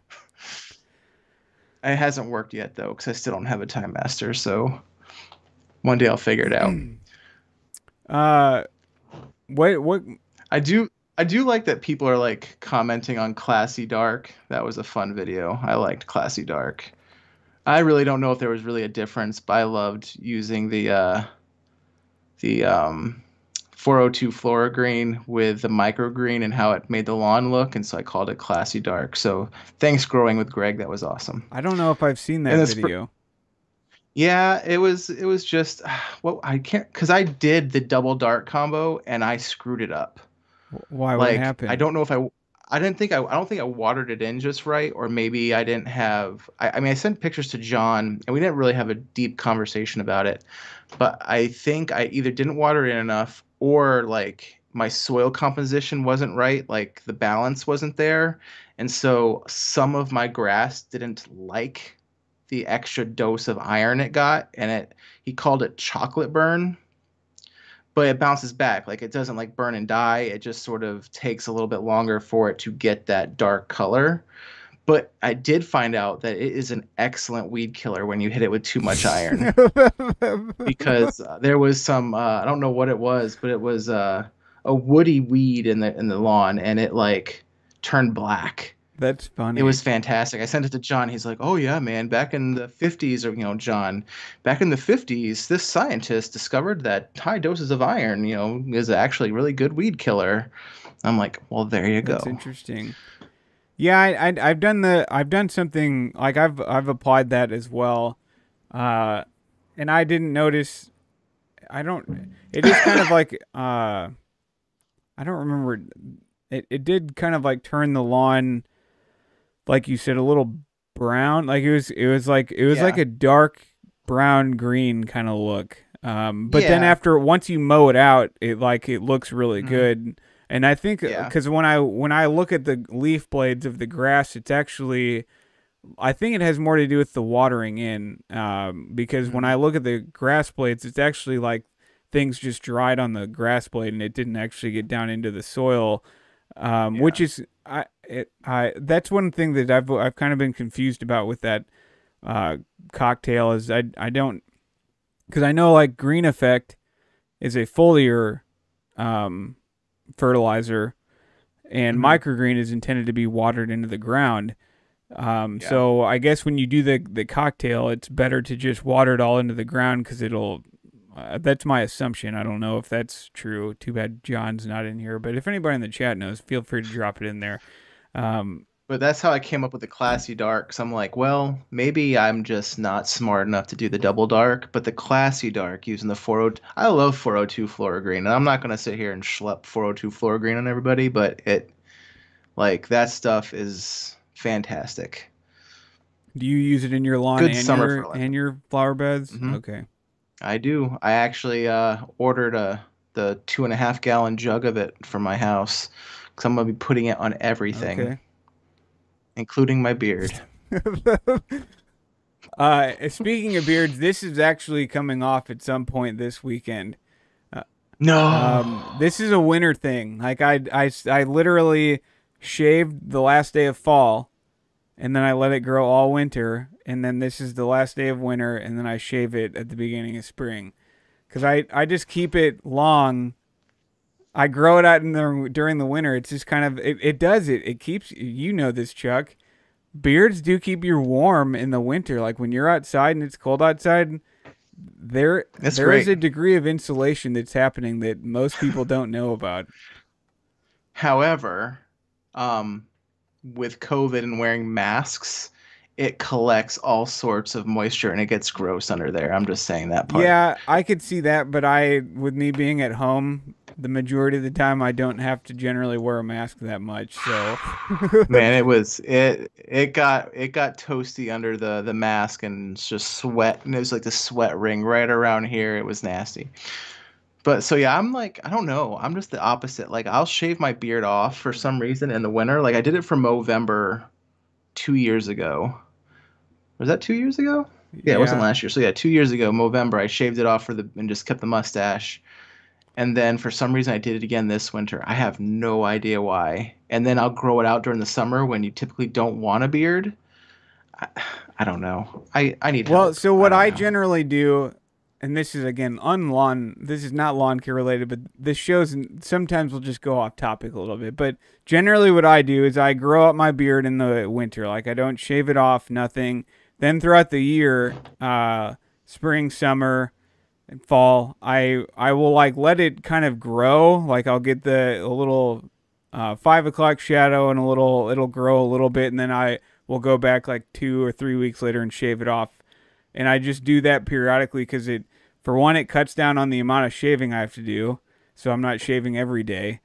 It hasn't worked yet though, because I still don't have a TimeMaster. So one day I'll figure it out. [clears throat] uh, what what? I do. I do like that people are like commenting on Classy Dark. That was a fun video. I liked Classy Dark. I really don't know if there was really a difference, but I loved using the uh, the um, 402 Flora Green with the MicroGreene and how it made the lawn look, and so I called it Classy Dark. So thanks, growing with Greg. That was awesome. I don't know if I've seen that video. Yeah, it was it was just [sighs] well I can't because I did the double dark combo and I screwed it up. Why? Like, what happened? I don't know if I I didn't think I I don't think I watered it in just right, or maybe I didn't have. I, I mean, I sent pictures to John, and we didn't really have a deep conversation about it. But I think I either didn't water it enough, or like my soil composition wasn't right, like the balance wasn't there, and so some of my grass didn't like the extra dose of iron it got, and it he called it chocolate burn. But it bounces back like it doesn't like burn and die. It just sort of takes a little bit longer for it to get that dark color but i did find out that it is an excellent weed killer when you hit it with too much iron [laughs] because uh, there was some uh, i don't know what it was but it was uh, a woody weed in the in the lawn and it like turned black that's funny. It was fantastic. I sent it to John. He's like, "Oh yeah, man. Back in the 50s, or you know, John, back in the 50s, this scientist discovered that high doses of iron, you know, is actually really good weed killer." I'm like, "Well, there you go." That's interesting. Yeah, I, I have done the I've done something like I've I've applied that as well, uh, and I didn't notice. I don't. It is kind of like uh, I don't remember. It it did kind of like turn the lawn like you said, a little brown. Like it was, it was like it was yeah. like a dark brown green kind of look. Um, but yeah. then after once you mow it out, it like it looks really mm-hmm. good. And I think because yeah. when I when I look at the leaf blades of the grass, it's actually I think it has more to do with the watering in. Um, because mm-hmm. when I look at the grass blades, it's actually like things just dried on the grass blade and it didn't actually get down into the soil. Um, yeah. which is I it I that's one thing that I've I've kind of been confused about with that uh, cocktail is I I don't because I know like Green Effect is a foliar um, fertilizer, and mm-hmm. MicroGreene is intended to be watered into the ground. Um, yeah. So I guess when you do the the cocktail, it's better to just water it all into the ground because it'll uh, that's my assumption. I don't know if that's true. Too bad John's not in here. But if anybody in the chat knows, feel free to drop it in there. Um, but that's how I came up with the classy dark. So I'm like, well, maybe I'm just not smart enough to do the double dark, but the classy dark using the 402. I love 402 Flora Green, and I'm not gonna sit here and schlep 402 Flora Green on everybody, but it, like that stuff is fantastic. Do you use it in your lawn Good and your and your flower beds? Mm-hmm. Okay. I do. I actually uh, ordered a the two and a half gallon jug of it for my house because I'm gonna be putting it on everything, okay. Including my beard. [laughs] uh, speaking of beards, this is actually coming off at some point this weekend. Uh, no, um, this is a winter thing. Like I, I, I literally shaved the last day of fall, and then I let it grow all winter, and then this is the last day of winter, and then I shave it at the beginning of spring, because I I just keep it long. I grow it out in the during the winter. It's just kind of it, it does it. It keeps you know this Chuck. Beards do keep you warm in the winter. Like when you're outside and it's cold outside, there that's there is a degree of insulation that's happening that most people don't know about. However, um, with COVID and wearing masks, it collects all sorts of moisture and it gets gross under there. I'm just saying that part. Yeah, I could see that, but I, with me being at home, the majority of the time I don't have to generally wear a mask that much. So, [laughs] man, it was it it got it got toasty under the the mask and just sweat and it was like the sweat ring right around here. It was nasty. But so yeah, I'm like I don't know. I'm just the opposite. Like I'll shave my beard off for some reason in the winter. Like I did it for Movember two years ago was that two years ago? Yeah, yeah, it wasn't last year. So yeah, two years ago, November, I shaved it off for the and just kept the mustache. And then for some reason, I did it again this winter. I have no idea why. And then I'll grow it out during the summer when you typically don't want a beard. I, I don't know. I I need. Well, help. so what I, I generally do and this is again unlawn. This is not lawn care related, but this shows. Sometimes we'll just go off topic a little bit, but generally, what I do is I grow up my beard in the winter. Like I don't shave it off, nothing. Then throughout the year, uh, spring, summer, and fall, I I will like let it kind of grow. Like I'll get the a little uh, five o'clock shadow and a little it'll grow a little bit, and then I will go back like two or three weeks later and shave it off. And I just do that periodically because it, for one, it cuts down on the amount of shaving I have to do, so I'm not shaving every day.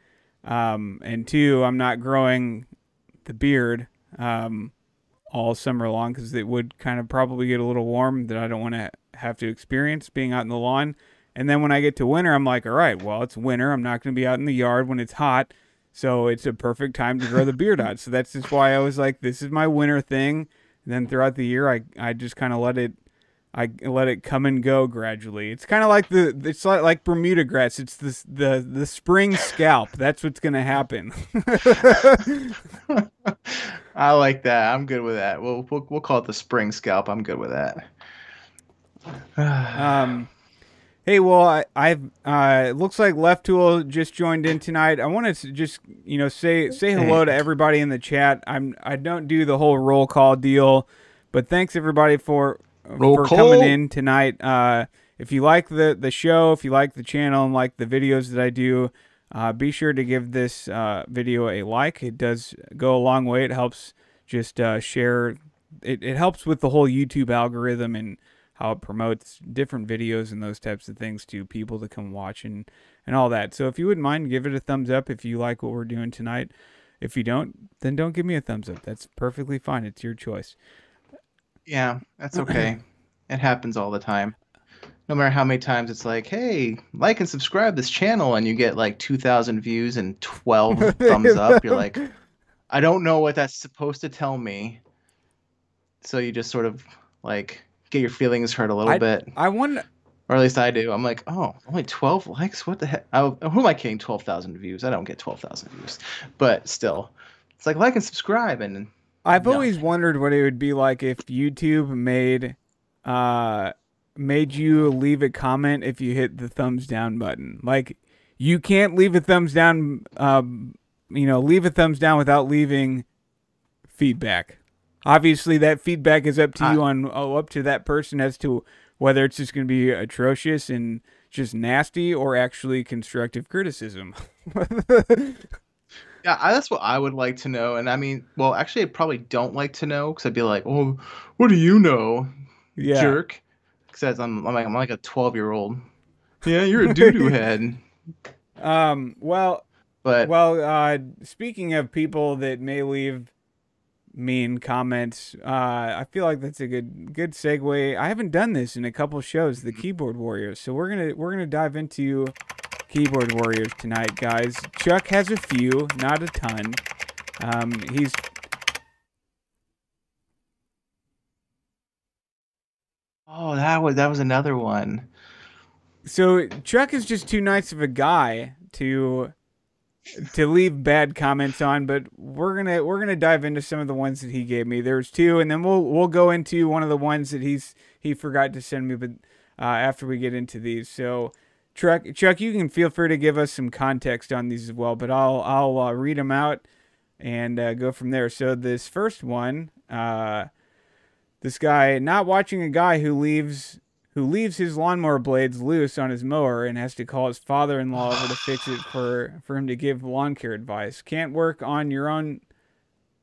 Um, and two, I'm not growing the beard um, all summer long because it would kind of probably get a little warm that I don't want to have to experience being out in the lawn. And then when I get to winter, I'm like, all right, well, it's winter. I'm not going to be out in the yard when it's hot. So it's a perfect time to grow the beard out. So that's just why I was like, this is my winter thing. And then throughout the year, I, I just kind of let it, I let it come and go gradually. It's kind of like the, it's like, like Bermuda grass. It's the, the, the spring scalp. That's what's going to happen. [laughs] I like that. I'm good with that. We'll, we'll, we'll call it the spring scalp. I'm good with that. [sighs] um, Hey, well, I, I've uh, it looks like Left Tool just joined in tonight. I wanted to just you know say say hello to everybody in the chat. I'm I don't do the whole roll call deal, but thanks everybody for roll for call. coming in tonight. Uh, if you like the the show, if you like the channel and like the videos that I do, uh, be sure to give this uh, video a like. It does go a long way. It helps just uh, share. It, it helps with the whole YouTube algorithm and how it promotes different videos and those types of things to people to come watch and, and all that. So if you wouldn't mind, give it a thumbs up if you like what we're doing tonight. If you don't, then don't give me a thumbs up. That's perfectly fine. It's your choice. Yeah, that's [clears throat] okay. it happens all the time. No matter how many times it's like, hey, like and subscribe this channel, and you get like 2,000 views and 12 [laughs] thumbs up. You're [laughs] like, I don't know what that's supposed to tell me. So you just sort of like get your feelings hurt a little I, bit. I wonder, or at least I do. I'm like, oh, only 12 likes? What the heck? I, who am I kidding? 12,000 views. I don't get 12,000 views, but still, it's like like and subscribe. And I've no. always wondered what it would be like if YouTube made, uh, made you leave a comment if you hit the thumbs down button. Like, you can't leave a thumbs down. Um, you know, leave a thumbs down without leaving feedback. Obviously, that feedback is up to you on oh, up to that person as to whether it's just going to be atrocious and just nasty or actually constructive criticism. [laughs] yeah, I, that's what I would like to know. And I mean, well, actually, I probably don't like to know because I'd be like, oh, what do you know, yeah. jerk? Because I'm, I'm like I'm like a 12 year old. Yeah, you're a [laughs] doo doo head. Um. Well. But well, uh, speaking of people that may leave mean comments. Uh, I feel like that's a good good segue. I haven't done this in a couple shows, the keyboard warriors. So we're gonna we're gonna dive into keyboard warriors tonight, guys. Chuck has a few, not a ton. Um, he's Oh, that was that was another one. So Chuck is just too nice of a guy to to leave bad comments on, but we're gonna we're gonna dive into some of the ones that he gave me. There's two, and then we'll we'll go into one of the ones that he's he forgot to send me, but uh, after we get into these. So, Chuck, Chuck, you can feel free to give us some context on these as well, but I'll I'll uh, read them out and uh, go from there. So this first one, uh, this guy not watching a guy who leaves who leaves his lawnmower blades loose on his mower and has to call his father-in-law over to fix it for for him to give lawn care advice. Can't work on your own.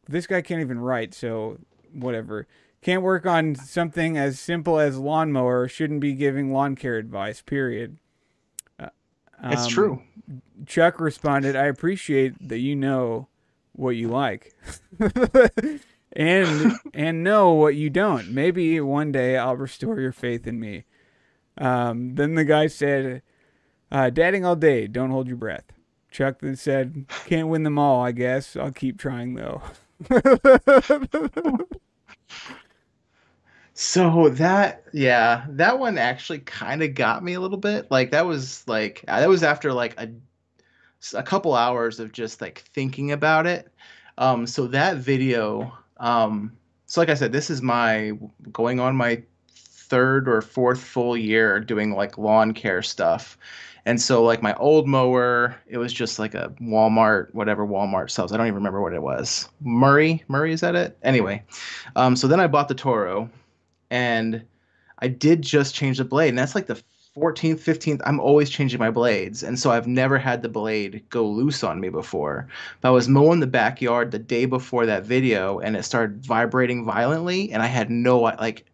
This guy can't even write, so whatever. Can't work on something as simple as lawnmower. Shouldn't be giving lawn care advice. Period. Um, it's true. Chuck responded, "I appreciate that you know what you like." [laughs] and and know what you don't. Maybe one day I'll restore your faith in me. Um, then the guy said, uh, "Dadding all day. Don't hold your breath." Chuck then said, "Can't win them all, I guess. I'll keep trying though." [laughs] so that yeah, that one actually kind of got me a little bit. Like that was like that was after like a a couple hours of just like thinking about it. Um, so that video um, so like I said, this is my going on my third or fourth full year doing like lawn care stuff. And so like my old mower, it was just like a Walmart, whatever Walmart sells. I don't even remember what it was. Murray, Murray, is that it? Anyway, um, so then I bought the Toro, and I did just change the blade, and that's like the 14th, 15th. I'm always changing my blades, and so I've never had the blade go loose on me before. But I was mowing the backyard the day before that video, and it started vibrating violently, and I had no like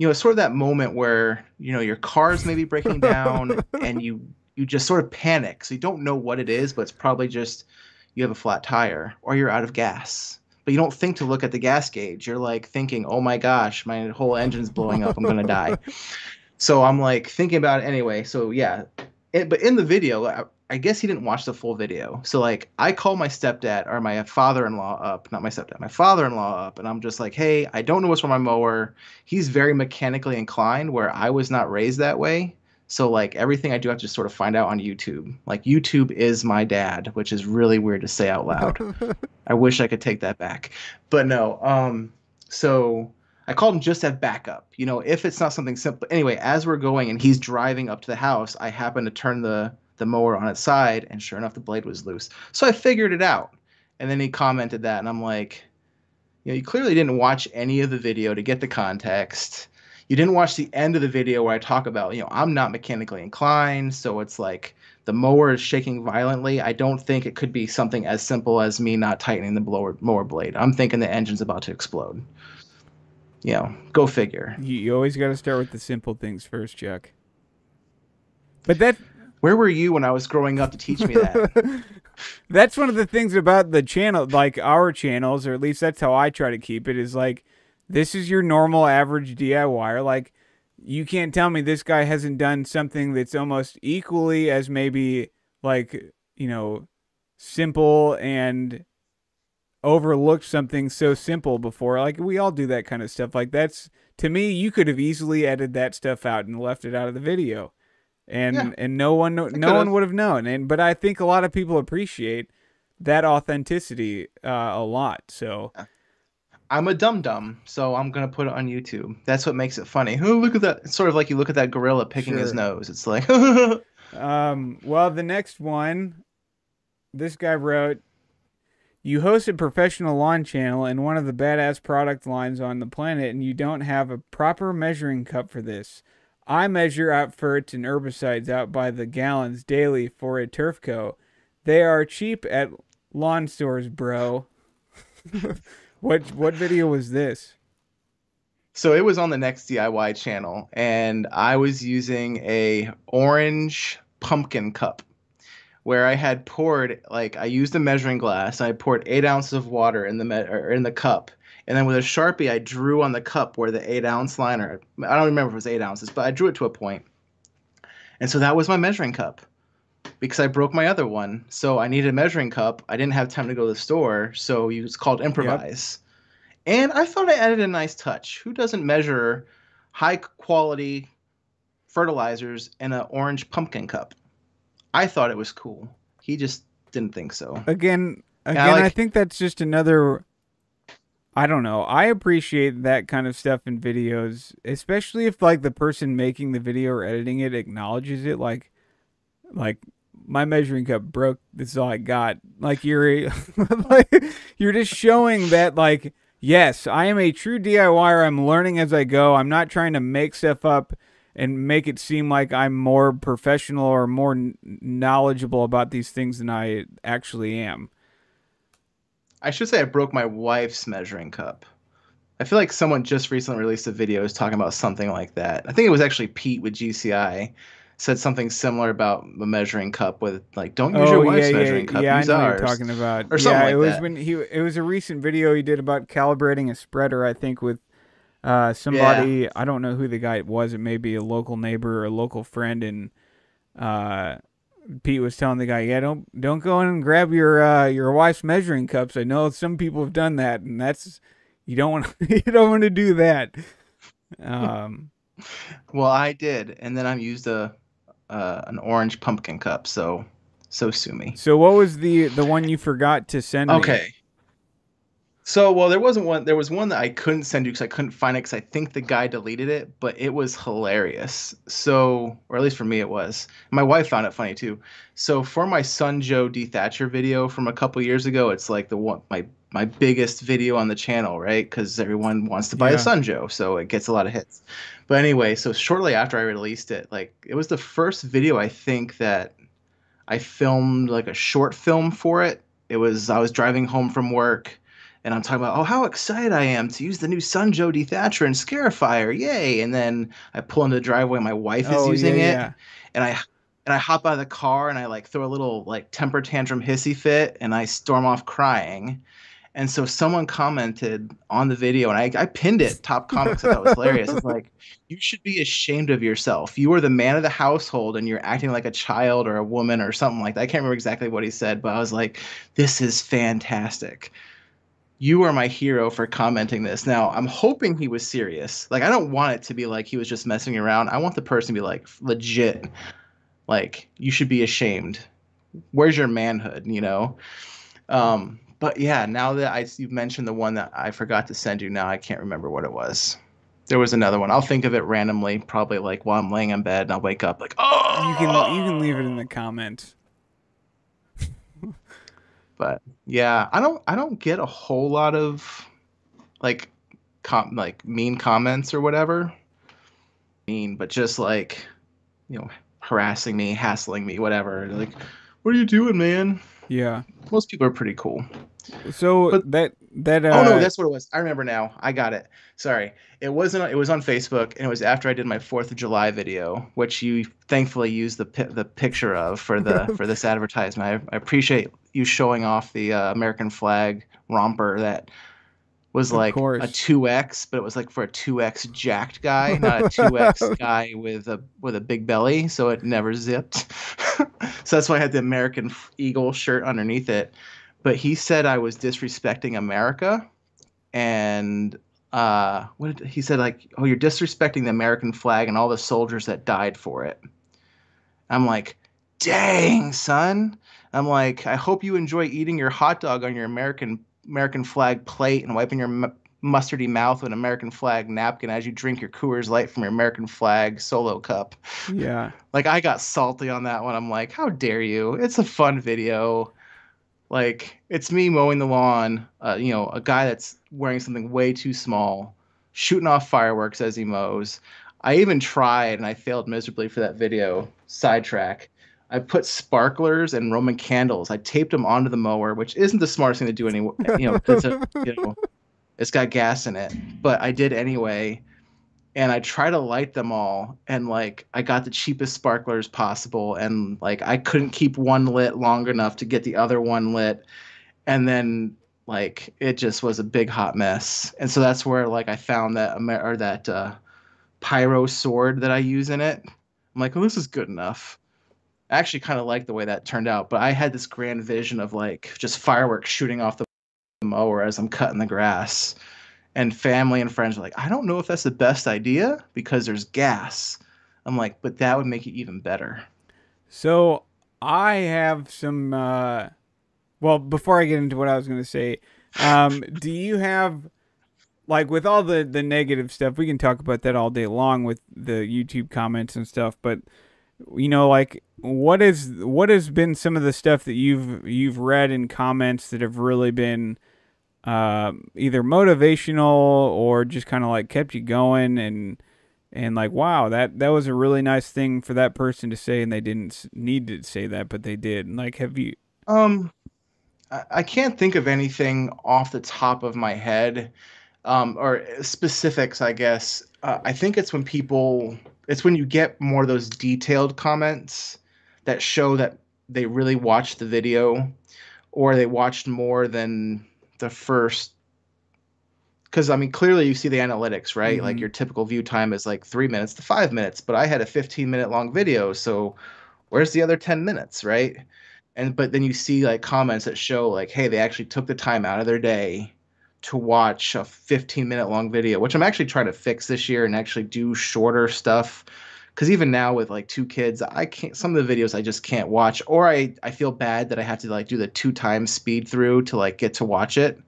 you know, it's sort of that moment where you know your car's maybe breaking [laughs] down and you you just sort of panic. So you don't know what it is, but it's probably just you have a flat tire or you're out of gas. But you don't think to look at the gas gauge. You're like thinking, "Oh my gosh, my whole engine's blowing up. I'm gonna die." [laughs] So I'm like thinking about it anyway. So yeah, it, but in the video, I guess he didn't watch the full video. So like I call my stepdad or my father-in-law up, not my stepdad, my father-in-law up, and I'm just like, "Hey, I don't know what's wrong with my mower." He's very mechanically inclined where I was not raised that way. So like everything I do I have to sort of find out on YouTube. Like YouTube is my dad, which is really weird to say out loud. [laughs] I wish I could take that back. But no, um so I called him just at backup. You know, if it's not something simple. Anyway, as we're going and he's driving up to the house, I happen to turn the the mower on its side, and sure enough, the blade was loose. So I figured it out. And then he commented that, and I'm like, you know, you clearly didn't watch any of the video to get the context. You didn't watch the end of the video where I talk about, you know, I'm not mechanically inclined, so it's like the mower is shaking violently. I don't think it could be something as simple as me not tightening the blower mower blade. I'm thinking the engine's about to explode. You know, go figure. You, you always got to start with the simple things first, Chuck. But that where were you when I was growing up to teach me that? [laughs] that's one of the things about the channel, like our channels, or at least that's how I try to keep it. Is like, this is your normal average DIYer. Like, you can't tell me this guy hasn't done something that's almost equally as maybe like you know simple and overlooked something so simple before. Like we all do that kind of stuff. Like that's to me, you could have easily edited that stuff out and left it out of the video and yeah. and no one no, no one would have known. And but I think a lot of people appreciate that authenticity uh, a lot. So. I'm a dum dum, so I'm gonna put it on YouTube. That's what makes it funny. Oh, [laughs] look at that! It's sort of like you look at that gorilla picking sure. his nose. It's like. [laughs] um. Well, the next one, this guy wrote, "You host a professional lawn channel and one of the badass product lines on the planet, and you don't have a proper measuring cup for this. I measure outfits and herbicides out by the gallons daily for a turf co. They are cheap at lawn stores, bro. [laughs] what what video was this? So it was on the next DIY channel, and I was using a orange pumpkin cup, where I had poured like I used a measuring glass. And I poured eight ounces of water in the me- in the cup, and then with a sharpie, I drew on the cup where the eight ounce liner. I don't remember if it was eight ounces, but I drew it to a point. And so that was my measuring cup because I broke my other one. So I needed a measuring cup. I didn't have time to go to the store, so it's called improvise. Yep. And I thought I added a nice touch. Who doesn't measure high quality fertilizers in an orange pumpkin cup? I thought it was cool. He just didn't think so. Again, again, I, like, I think that's just another I don't know. I appreciate that kind of stuff in videos, especially if like the person making the video or editing it acknowledges it like like my measuring cup broke. This is all I got. Like you're [laughs] like you're just showing that like yes, I am a true DIYer. I'm learning as I go. I'm not trying to make stuff up and make it seem like I'm more professional or more knowledgeable about these things than I actually am. I should say I broke my wife's measuring cup. I feel like someone just recently released a video was talking about something like that. I think it was actually Pete with GCI said something similar about a measuring cup with like don't use oh, your wife's yeah, measuring yeah, cup yeah, use I know ours you're talking about or something yeah like it was that. when he it was a recent video he did about calibrating a spreader I think with uh, somebody yeah. I don't know who the guy was it may be a local neighbor or a local friend and uh, Pete was telling the guy, "Yeah, don't don't go in and grab your uh, your wife's measuring cups. I know some people have done that, and that's you don't want [laughs] you don't want to do that." [laughs] Um, well, I did, and then I used a uh, an orange pumpkin cup. So so sue me. So what was the the one you forgot to send? Okay. Me? So, well, there wasn't one. There was one that I couldn't send you because I couldn't find it because I think the guy deleted it, but it was hilarious. So, or at least for me, it was. My wife found it funny too. So, for my Sun Joe Dethatcher video from a couple years ago, it's like the one my my biggest video on the channel, right? Because everyone wants to buy Yeah. a Sun Joe, so it gets a lot of hits. But anyway, so shortly after I released it, like it was the first video I think that I filmed like a short film for it. It was I was driving home from work and I'm talking about oh how excited I am to use the new Sun Joe Dethatcher and Scarifier, yay! And then I pull into the driveway, my wife is Oh, using yeah, it, yeah. and I and I hop out of the car and I like throw a little like temper tantrum hissy fit and I storm off crying. And so someone commented on the video and I, I pinned it top comics. Thought was hilarious. It's like, you should be ashamed of yourself. You are the man of the household and you're acting like a child or a woman or something like that. I can't remember exactly what he said, but I was like, this is fantastic. You are my hero for commenting this. Now, I'm hoping he was serious. Like, I don't want it to be like he was just messing around. I want the person to be like, legit. Like, you should be ashamed. Where's your manhood, you know? Um, but yeah, now that I you've mentioned the one that I forgot to send you, now I can't remember what it was. There was another one. I'll think of it randomly, probably like while I'm laying in bed, and I'll wake up like, oh. You can you can leave it in the comments. [laughs] But yeah, I don't I don't get a whole lot of like com like mean comments or whatever. Mean, but just like you know, harassing me, hassling me, whatever. Like, what are you doing, man? Yeah. Most people are pretty cool. So But- that that uh, oh no, that's what it was. I remember now. I got it. Sorry, it wasn't. It was on Facebook, and it was after I did my Fourth of July video, which you thankfully used the pi- the picture of for the [laughs] for this advertisement. I, I appreciate you showing off the uh, American flag romper that was like a two X, but it was like for a two X jacked guy, [laughs] not a two X guy with a with a big belly, so it never zipped. [laughs] so that's why I had the American Eagle shirt underneath it. But he said I was disrespecting America, and uh, what did, he said like, "Oh, you're disrespecting the American flag and all the soldiers that died for it." I'm like, "Dang, son." I'm like, "I hope you enjoy eating your hot dog on your American American flag plate and wiping your m- mustardy mouth with an American flag napkin as you drink your Coors Light from your American flag solo cup." yeah. Like I got salty on that one. I'm like, "How dare you? It's a fun video." Like it's me mowing the lawn, uh, you know, a guy that's wearing something way too small, shooting off fireworks as he mows. I even tried and I failed miserably for that video. Sidetrack. I put sparklers and Roman candles. I taped them onto the mower, which isn't the smartest thing to do anyway. You know, 'cause it, you know, [laughs] it's got gas in it. But I did anyway, and I tried to light them all, and like I got the cheapest sparklers possible, and like I couldn't keep one lit long enough to get the other one lit, and then like it just was a big hot mess. And so that's where like I found that or that uh, pyro sword that I use in it. I'm like, well, this is good enough. I actually kind of like the way that turned out, but I had this grand vision of like just fireworks shooting off the mower as I'm cutting the grass. And family and friends are like, I don't know if that's the best idea because there's gas. I'm like, but that would make it even better. So I have some. Uh, well, before I get into what I was going to say, um, [laughs] do you have like with all the the negative stuff? We can talk about that all day long with the YouTube comments and stuff. But you know, like what is what has been some of the stuff that you've you've read in comments that have really been um either motivational or just kind of like kept you going and and like wow that that was a really nice thing for that person to say and they didn't need to say that but they did And, like have you Um, I, I can't think of anything off the top of my head, um, or specifics. I guess uh, I think it's when people, it's when you get more of those detailed comments that show that they really watched the video, or they watched more than the first. Because I mean, clearly you see the analytics, right? Like Mhm. your typical view time is like three minutes to five minutes, but I had a 15 minute long video, so where's the other 10 minutes, right? and but then you see like comments that show like hey they actually took the time out of their day to watch a 15 minute long video which i'm actually trying to fix this year and actually do shorter stuff because even now with like two kids i can't some of the videos i just can't watch or i i feel bad that i have to like do the two times speed through to like get to watch it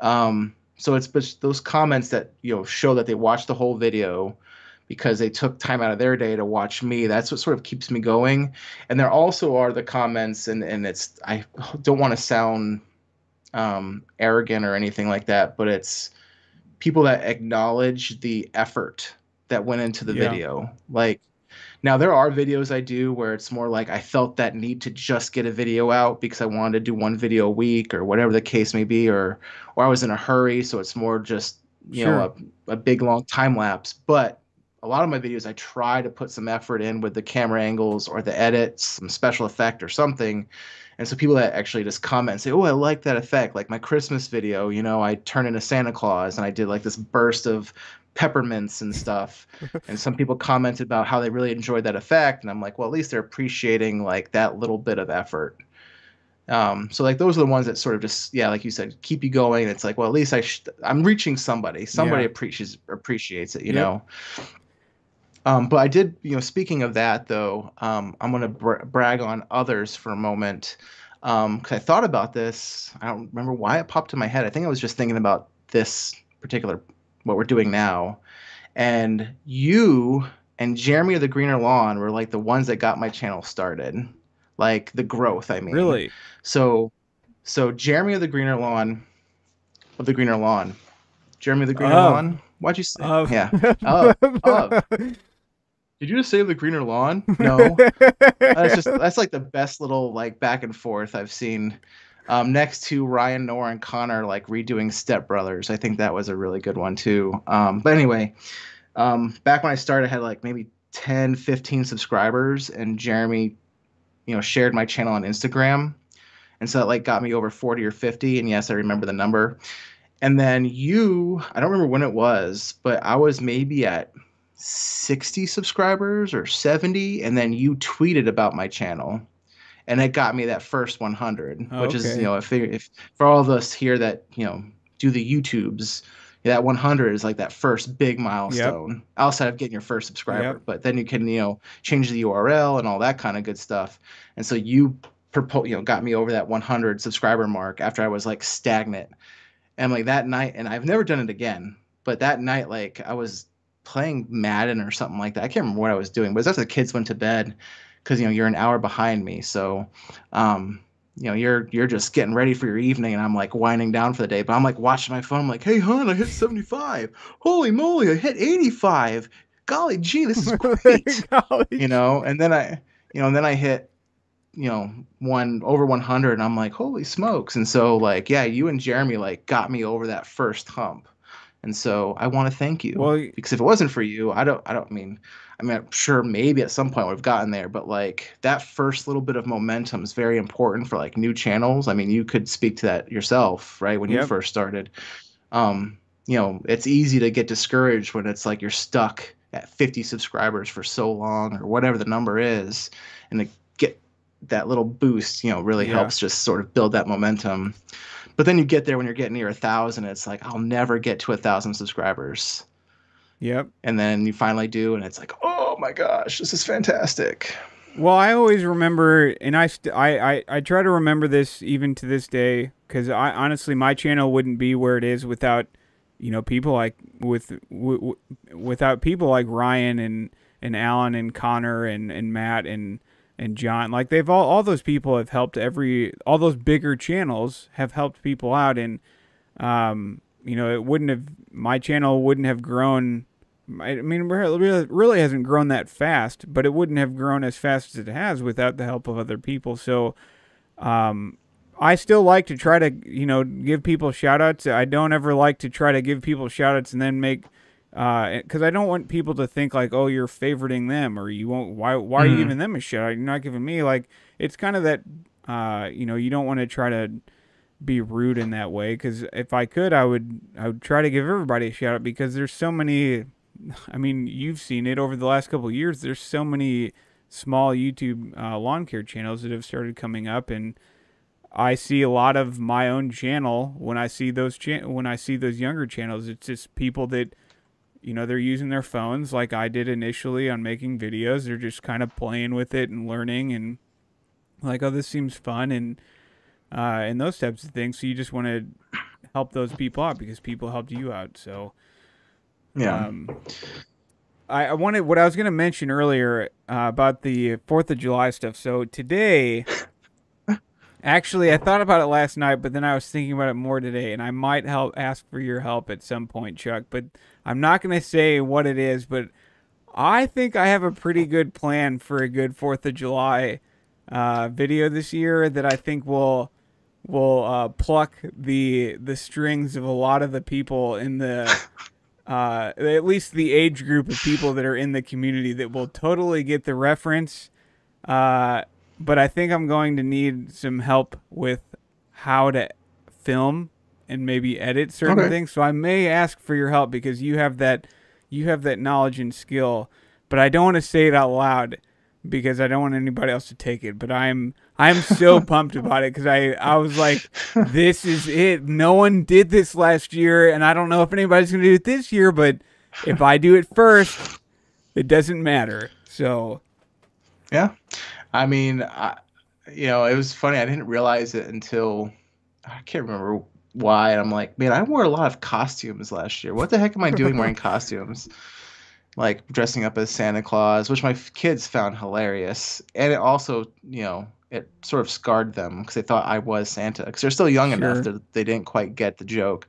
Um, so it's but those comments that you know show that they watched the whole video because they took time out of their day to watch me. That's what sort of keeps me going. And there also are the comments, and and it's I don't want to sound um, arrogant or anything like that, but it's people that acknowledge the effort that went into the Yeah. video. Like now there are videos I do where it's more like I felt that need to just get a video out because I wanted to do one video a week or whatever the case may be or or I was in a hurry so it's more just you know a, a big long time lapse but a lot of my videos I try to put some effort in with the camera angles or the edits some special effect or something and so people that actually just comment and say oh I like that effect like my Christmas video you know I turned into Santa Claus and I did like this burst of peppermints and stuff. [laughs] And some people commented about how they really enjoyed that effect. And i'm like well at least they're appreciating like that little bit of effort. Um, so like those are the ones that sort of just yeah like you said keep you going. It's like well at least i sh- i'm reaching somebody. Somebody Yeah. appreciates appreciates it you Yep. know? Um, but i did you know speaking of that though um, i'm going to bra- brag on others for a moment. Because i thought about this. I don't remember why it popped in my head. I think i was just thinking about this particular what we're doing now and you and Jeremy of the Greener Lawn were like the ones that got my channel started, like the growth. I mean, Really? So, so Jeremy of the Greener Lawn, of the Greener Lawn, Jeremy of the Greener Of. Lawn. Why'd you say? Of. Yeah. [laughs] Of. Of. Did you just say the Greener Lawn? No. [laughs] that's just that's like the best little like back and forth I've seen. Um, next to Ryan, Nora, and Connor like redoing Step Brothers. I think that was a really good one too. Um, but anyway, um, back when I started, I had like maybe 10, 15 subscribers, and Jeremy, you know, shared my channel on Instagram, and so that like got me over 40 or 50. And yes, I remember the number. And then you, I don't remember when it was, but I was maybe at 60 subscribers or 70 and then you tweeted about my channel and it got me that first 100 Oh, which is you know if, if for all of us here that you know do the youtubes that 100 is like that first big milestone outside of getting your first subscriber. Yep. but then you can you know change the url and all that kind of good stuff. And so you propo- you know got me over that 100 subscriber mark after i was like stagnant. And like that night and i've never done it again but that night like i was playing madden or something like that. I can't remember what i was doing but it was after the kids went to bed because you know you're an hour behind me. So um you know you're you're just getting ready for your evening and i'm like winding down for the day but i'm like watching my phone. I'm like hey hon i hit 75 holy moly i hit 85 golly gee this is [laughs] great. [laughs] you know and then i you know and then i hit you know one over 100 and i'm like holy smokes. And so like yeah you and jeremy like got me over that first hump. And so i want to thank you. Well, because if it wasn't for you i don't i don't mean i mean i'm sure maybe at some point we've gotten there but like that first little bit of momentum is very important for like new channels. I mean you could speak to that yourself right when you first started. Um you know it's easy to get discouraged when it's like you're stuck at 50 subscribers for so long or whatever the number is and to get that little boost you know really Yeah. helps just sort of build that momentum. But then you get there when you're getting near a thousand it's like i'll never get to a thousand subscribers. Yep. and then you finally do and it's like oh my gosh this is fantastic Well, I always remember, and I, st- I, I, I try to remember this even to this day, because I honestly, my channel wouldn't be where it is without, you know, people like with, w- w- without people like Ryan and and Allyn and Connor and and Matt and and John. Like they've all all those people have helped every all those bigger channels have helped people out, and um, you know, it wouldn't have my channel wouldn't have grown I mean, it really, hasn't grown that fast, but it wouldn't have grown as fast as it has without the help of other people. So, um, I still like to try to, you know, give people shout outs. I don't ever like to try to give people shout outs and then make, because I don't want people to think like, oh, you're favoriting them or you won't, why, why are you Mhm. giving them a shout out? You're not giving me, like, it's kind of that, uh, you know, you don't want to try to be rude in that way because if I could, I would, I would try to give everybody a shout out because there's so many I mean, you've seen it over the last couple years. There's so many small YouTube uh, lawn care channels that have started coming up, and I see a lot of my own channel when I see those cha- when I see those younger channels. It's just people that you know they're using their phones like I did initially on making videos. They're just kind of playing with it and learning and like, oh, this seems fun and uh, and those types of things. So you just want to help those people out because people helped you out. So Yeah. um, I, I wanted what I was going to mention earlier uh, about the Fourth of July stuff. So today, [laughs] actually, I thought about it last night, but then I was thinking about it more today, and I might help ask for your help at some point, Chuck. But I'm not going to say what it is, but I think I have a pretty good plan for a good Fourth of July uh, video this year that I think will will uh, pluck the the strings of a lot of the people in the [laughs] uh, at least the age group of people that are in the community that will totally get the reference. Uh, but I think I'm going to need some help with how to film and maybe edit certain Okay. things. So I may ask for your help because you have that you have that knowledge and skill. But I don't want to say it out loud because I don't want anybody else to take it. But I'm I'm so [laughs] pumped about it because I I was like, this is it. No one did this last year, and I don't know if anybody's gonna do it this year. But if I do it first, it doesn't matter. So Yeah. I mean, I, you know, it was funny. I didn't realize it until I can't remember why. And I'm like, man, I wore a lot of costumes last year. What the heck am I doing wearing [laughs] costumes? Like dressing up as Santa Claus, which my f- kids found hilarious. And it also, you know, it sort of scarred them because they thought I was Santa because they're still young Sure. enough that they didn't quite get the joke.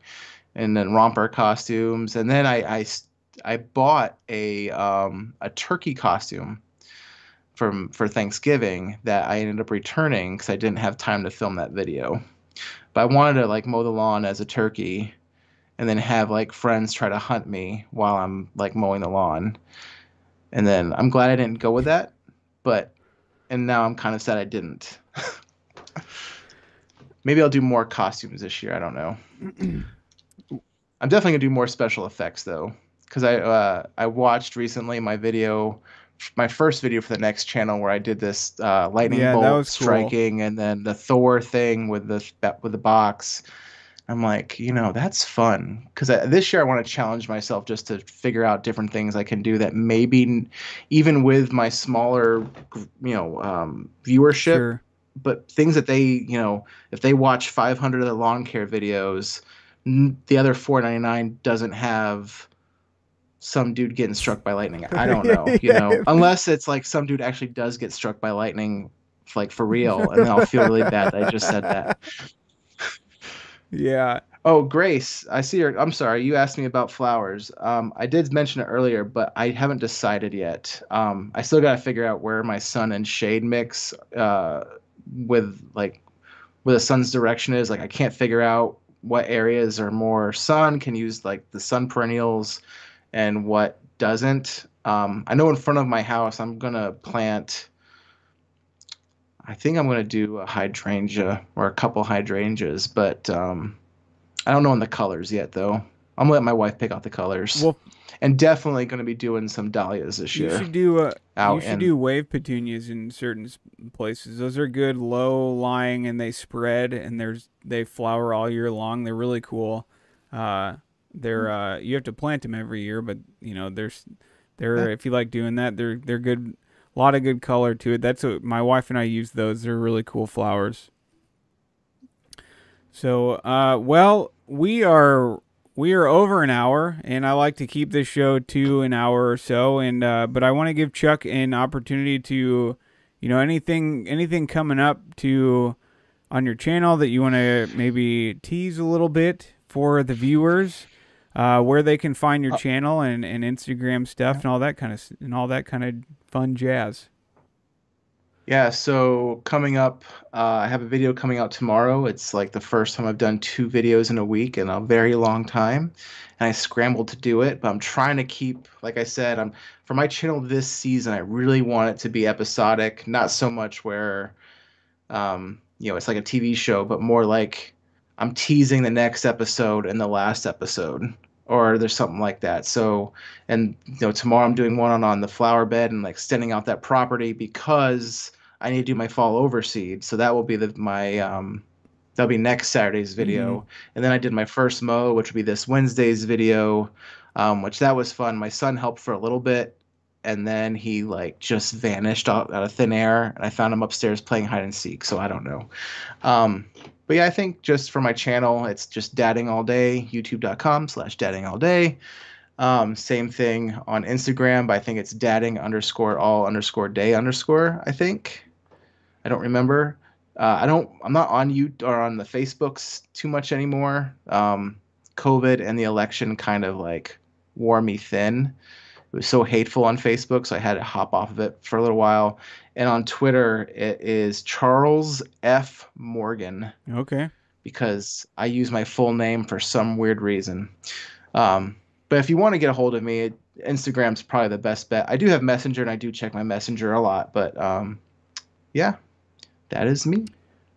And then romper costumes. And then I I, I bought a, um, a turkey costume from for Thanksgiving that I ended up returning because I didn't have time to film that video. But I wanted to like mow the lawn as a turkey, and then have like friends try to hunt me while I'm like mowing the lawn. And then I'm glad I didn't go with that, but and now I'm kind of sad I didn't. [laughs] Maybe I'll do more costumes this year. I don't know. [clears throat] I'm definitely gonna do more special effects though, because I uh, I watched recently my video, my first video for the next channel where I did this uh, lightning Yeah, bolt was cool. striking and then the Thor thing with the with the box. I'm like, you know, that's fun because this year I want to challenge myself just to figure out different things I can do that maybe even with my smaller, you know, um, viewership, sure. but things that they, you know, if they watch 500 of the lawn care videos, n- the other 499 doesn't have some dude getting struck by lightning. I don't know, [laughs] you know, unless it's like some dude actually does get struck by lightning, like for real, and then I'll feel really bad that I just said that. Yeah. Oh, Grace, I see your. I'm sorry, you asked me about flowers. Um, I did mention it earlier, but I haven't decided yet. Um, I still got to figure out where my sun and shade mix uh, with like where the sun's direction is. Like, I can't figure out what areas are more sun, can use like the sun perennials, and what doesn't. Um, I know in front of my house, I'm gonna plant. I think I'm gonna do a hydrangea or a couple hydrangeas, but um, I don't know on the colors yet, though. I'm gonna let my wife pick out the colors, Well, and definitely gonna be doing some dahlias this you year. should do uh, out you should and- do wave petunias in certain places. Those are good, low lying, and they spread and there's they flower all year long. They're really cool. Uh, they're Hmm. uh, you have to plant them every year, but you know there's they're if you like doing that, they're they're good. A lot of good color to it. That's what my wife and I use those. They're really cool flowers. So, uh, well, we are we are over an hour, and I like to keep this show to an hour or so. And uh, but I want to give Chuck an opportunity to, you know, anything anything coming up to on your channel that you want to maybe tease a little bit for the viewers, uh, where they can find your Uh, channel and, and Instagram stuff and all that kind of and all that kind of fun jazz. Yeah, so coming up, uh, I have a video coming out tomorrow. It's like the first time I've done two videos in a week in a very long time, and I scrambled to do it. But I'm trying to keep, like I said, I'm for my channel this season. I really want it to be episodic, not so much where, um, you know, it's like a TV show, but more like I'm teasing the next episode and the last episode, or there's something like that. So, and you know, tomorrow I'm doing one on on the flower bed and like extending out that property because I need to do my fall overseed. So that will be the my um that'll be next Saturday's video. And then I did my first mow, which will be this Wednesday's video, um, which that was fun. My son helped for a little bit. and then he like just vanished out, out of thin air and i found him upstairs playing hide and seek so i don't know um, but yeah i think just for my channel it's just dadding all day youtube.com slash dadding all day. Um, same thing on instagram but i think it's dadding underscore all underscore day underscore i think. I don't remember. Uh, i don't i'm not on you or on the facebooks too much anymore. Um, covid and the election kind of like wore me thin. It was so hateful on Facebook, so I had to hop off of it for a little while. And on Twitter, it is Charles F. Morgan. Okay. Because I use my full name for some weird reason. Um, but if you want to get a hold of me, Instagram's probably the best bet. I do have Messenger, and I do check my Messenger a lot. But um, yeah, that is me.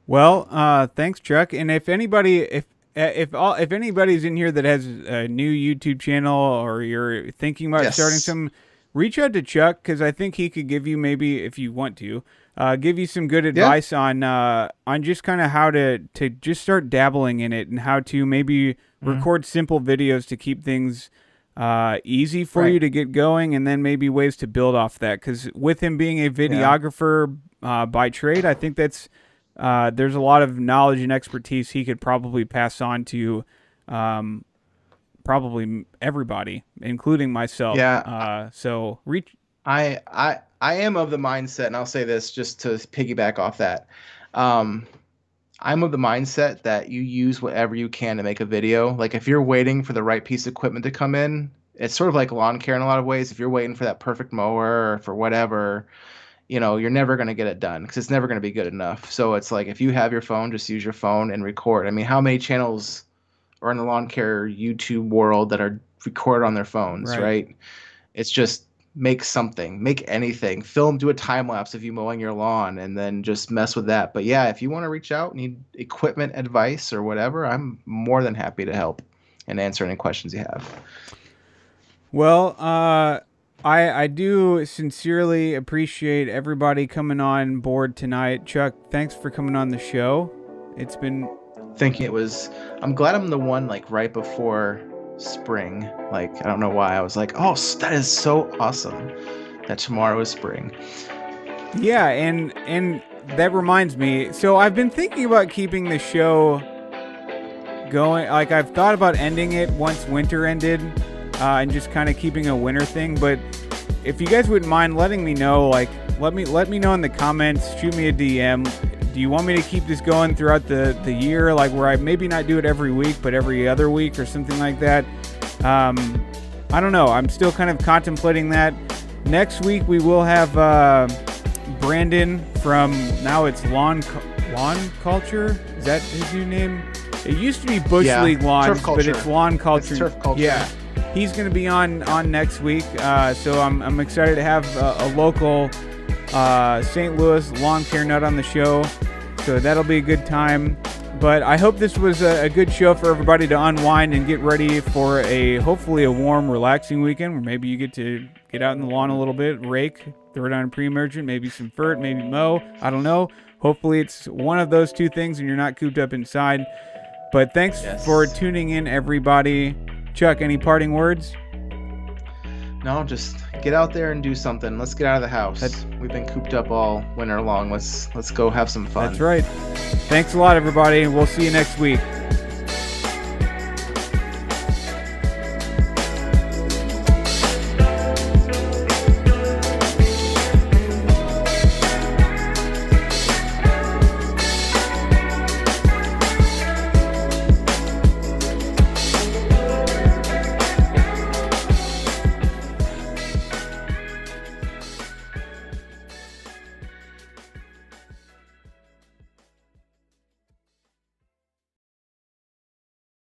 Well, uh, thanks, Chuck. And if anybody, if uh, if all if anybody's in here that has a new YouTube channel or you're thinking about yes. starting some, reach out to Chuck because I think he could give you maybe if you want to. Uh, give you some good advice yeah. on uh, on just kind of how to to just start dabbling in it and how to maybe mm-hmm. record simple videos to keep things uh, easy for right. you to get going, and then maybe ways to build off that. Because with him being a videographer yeah. uh, by trade, I think that's uh, there's a lot of knowledge and expertise he could probably pass on to um, probably everybody, including myself. Yeah. Uh, so reach. I I I am of the mindset, and I'll say this just to piggyback off that. Um, I'm of the mindset that you use whatever you can to make a video. Like if you're waiting for the right piece of equipment to come in, it's sort of like lawn care in a lot of ways. If you're waiting for that perfect mower or for whatever, you know you're never going to get it done because it's never going to be good enough so it's like if you have your phone just use your phone and record i mean how many channels are in the lawn care youtube world that are recorded on their phones right, right? it's just make something make anything film do a time lapse of you mowing your lawn and then just mess with that but yeah if you want to reach out need equipment advice or whatever i'm more than happy to help and answer any questions you have well uh I, I do sincerely appreciate everybody coming on board tonight. Chuck, thanks for coming on the show. It's been thinking it was I'm glad I'm the one like right before spring. Like I don't know why I was like, "Oh, that is so awesome that tomorrow is spring." Yeah, and and that reminds me. So I've been thinking about keeping the show going. Like I've thought about ending it once winter ended uh, and just kind of keeping a winter thing. But if you guys wouldn't mind letting me know, like let me let me know in the comments, shoot me a DM. Do you want me to keep this going throughout the the year, like where I maybe not do it every week, but every other week or something like that? Um, I don't know. I'm still kind of contemplating that. Next week we will have uh, Brandon from now it's Lawn Lawn Culture. Is that his new name? It used to be Bush yeah, League Lawns, but it's Lawn Culture. It's turf culture. Yeah he's going to be on on next week. Uh, so I'm, I'm excited to have a, a local uh, St. Louis lawn care nut on the show. So that'll be a good time. But I hope this was a, a, good show for everybody to unwind and get ready for a hopefully a warm, relaxing weekend where maybe you get to get out in the lawn a little bit, rake, throw down a pre-emergent, maybe some fert, maybe mow. I don't know. Hopefully it's one of those two things and you're not cooped up inside. But thanks yes. for tuning in, everybody. Chuck, any parting words? No, just get out there and do something. Let's get out of the house. That's, We've been cooped up all winter long. Let's let's go have some fun. That's right. Thanks a lot, everybody. We'll see you next week.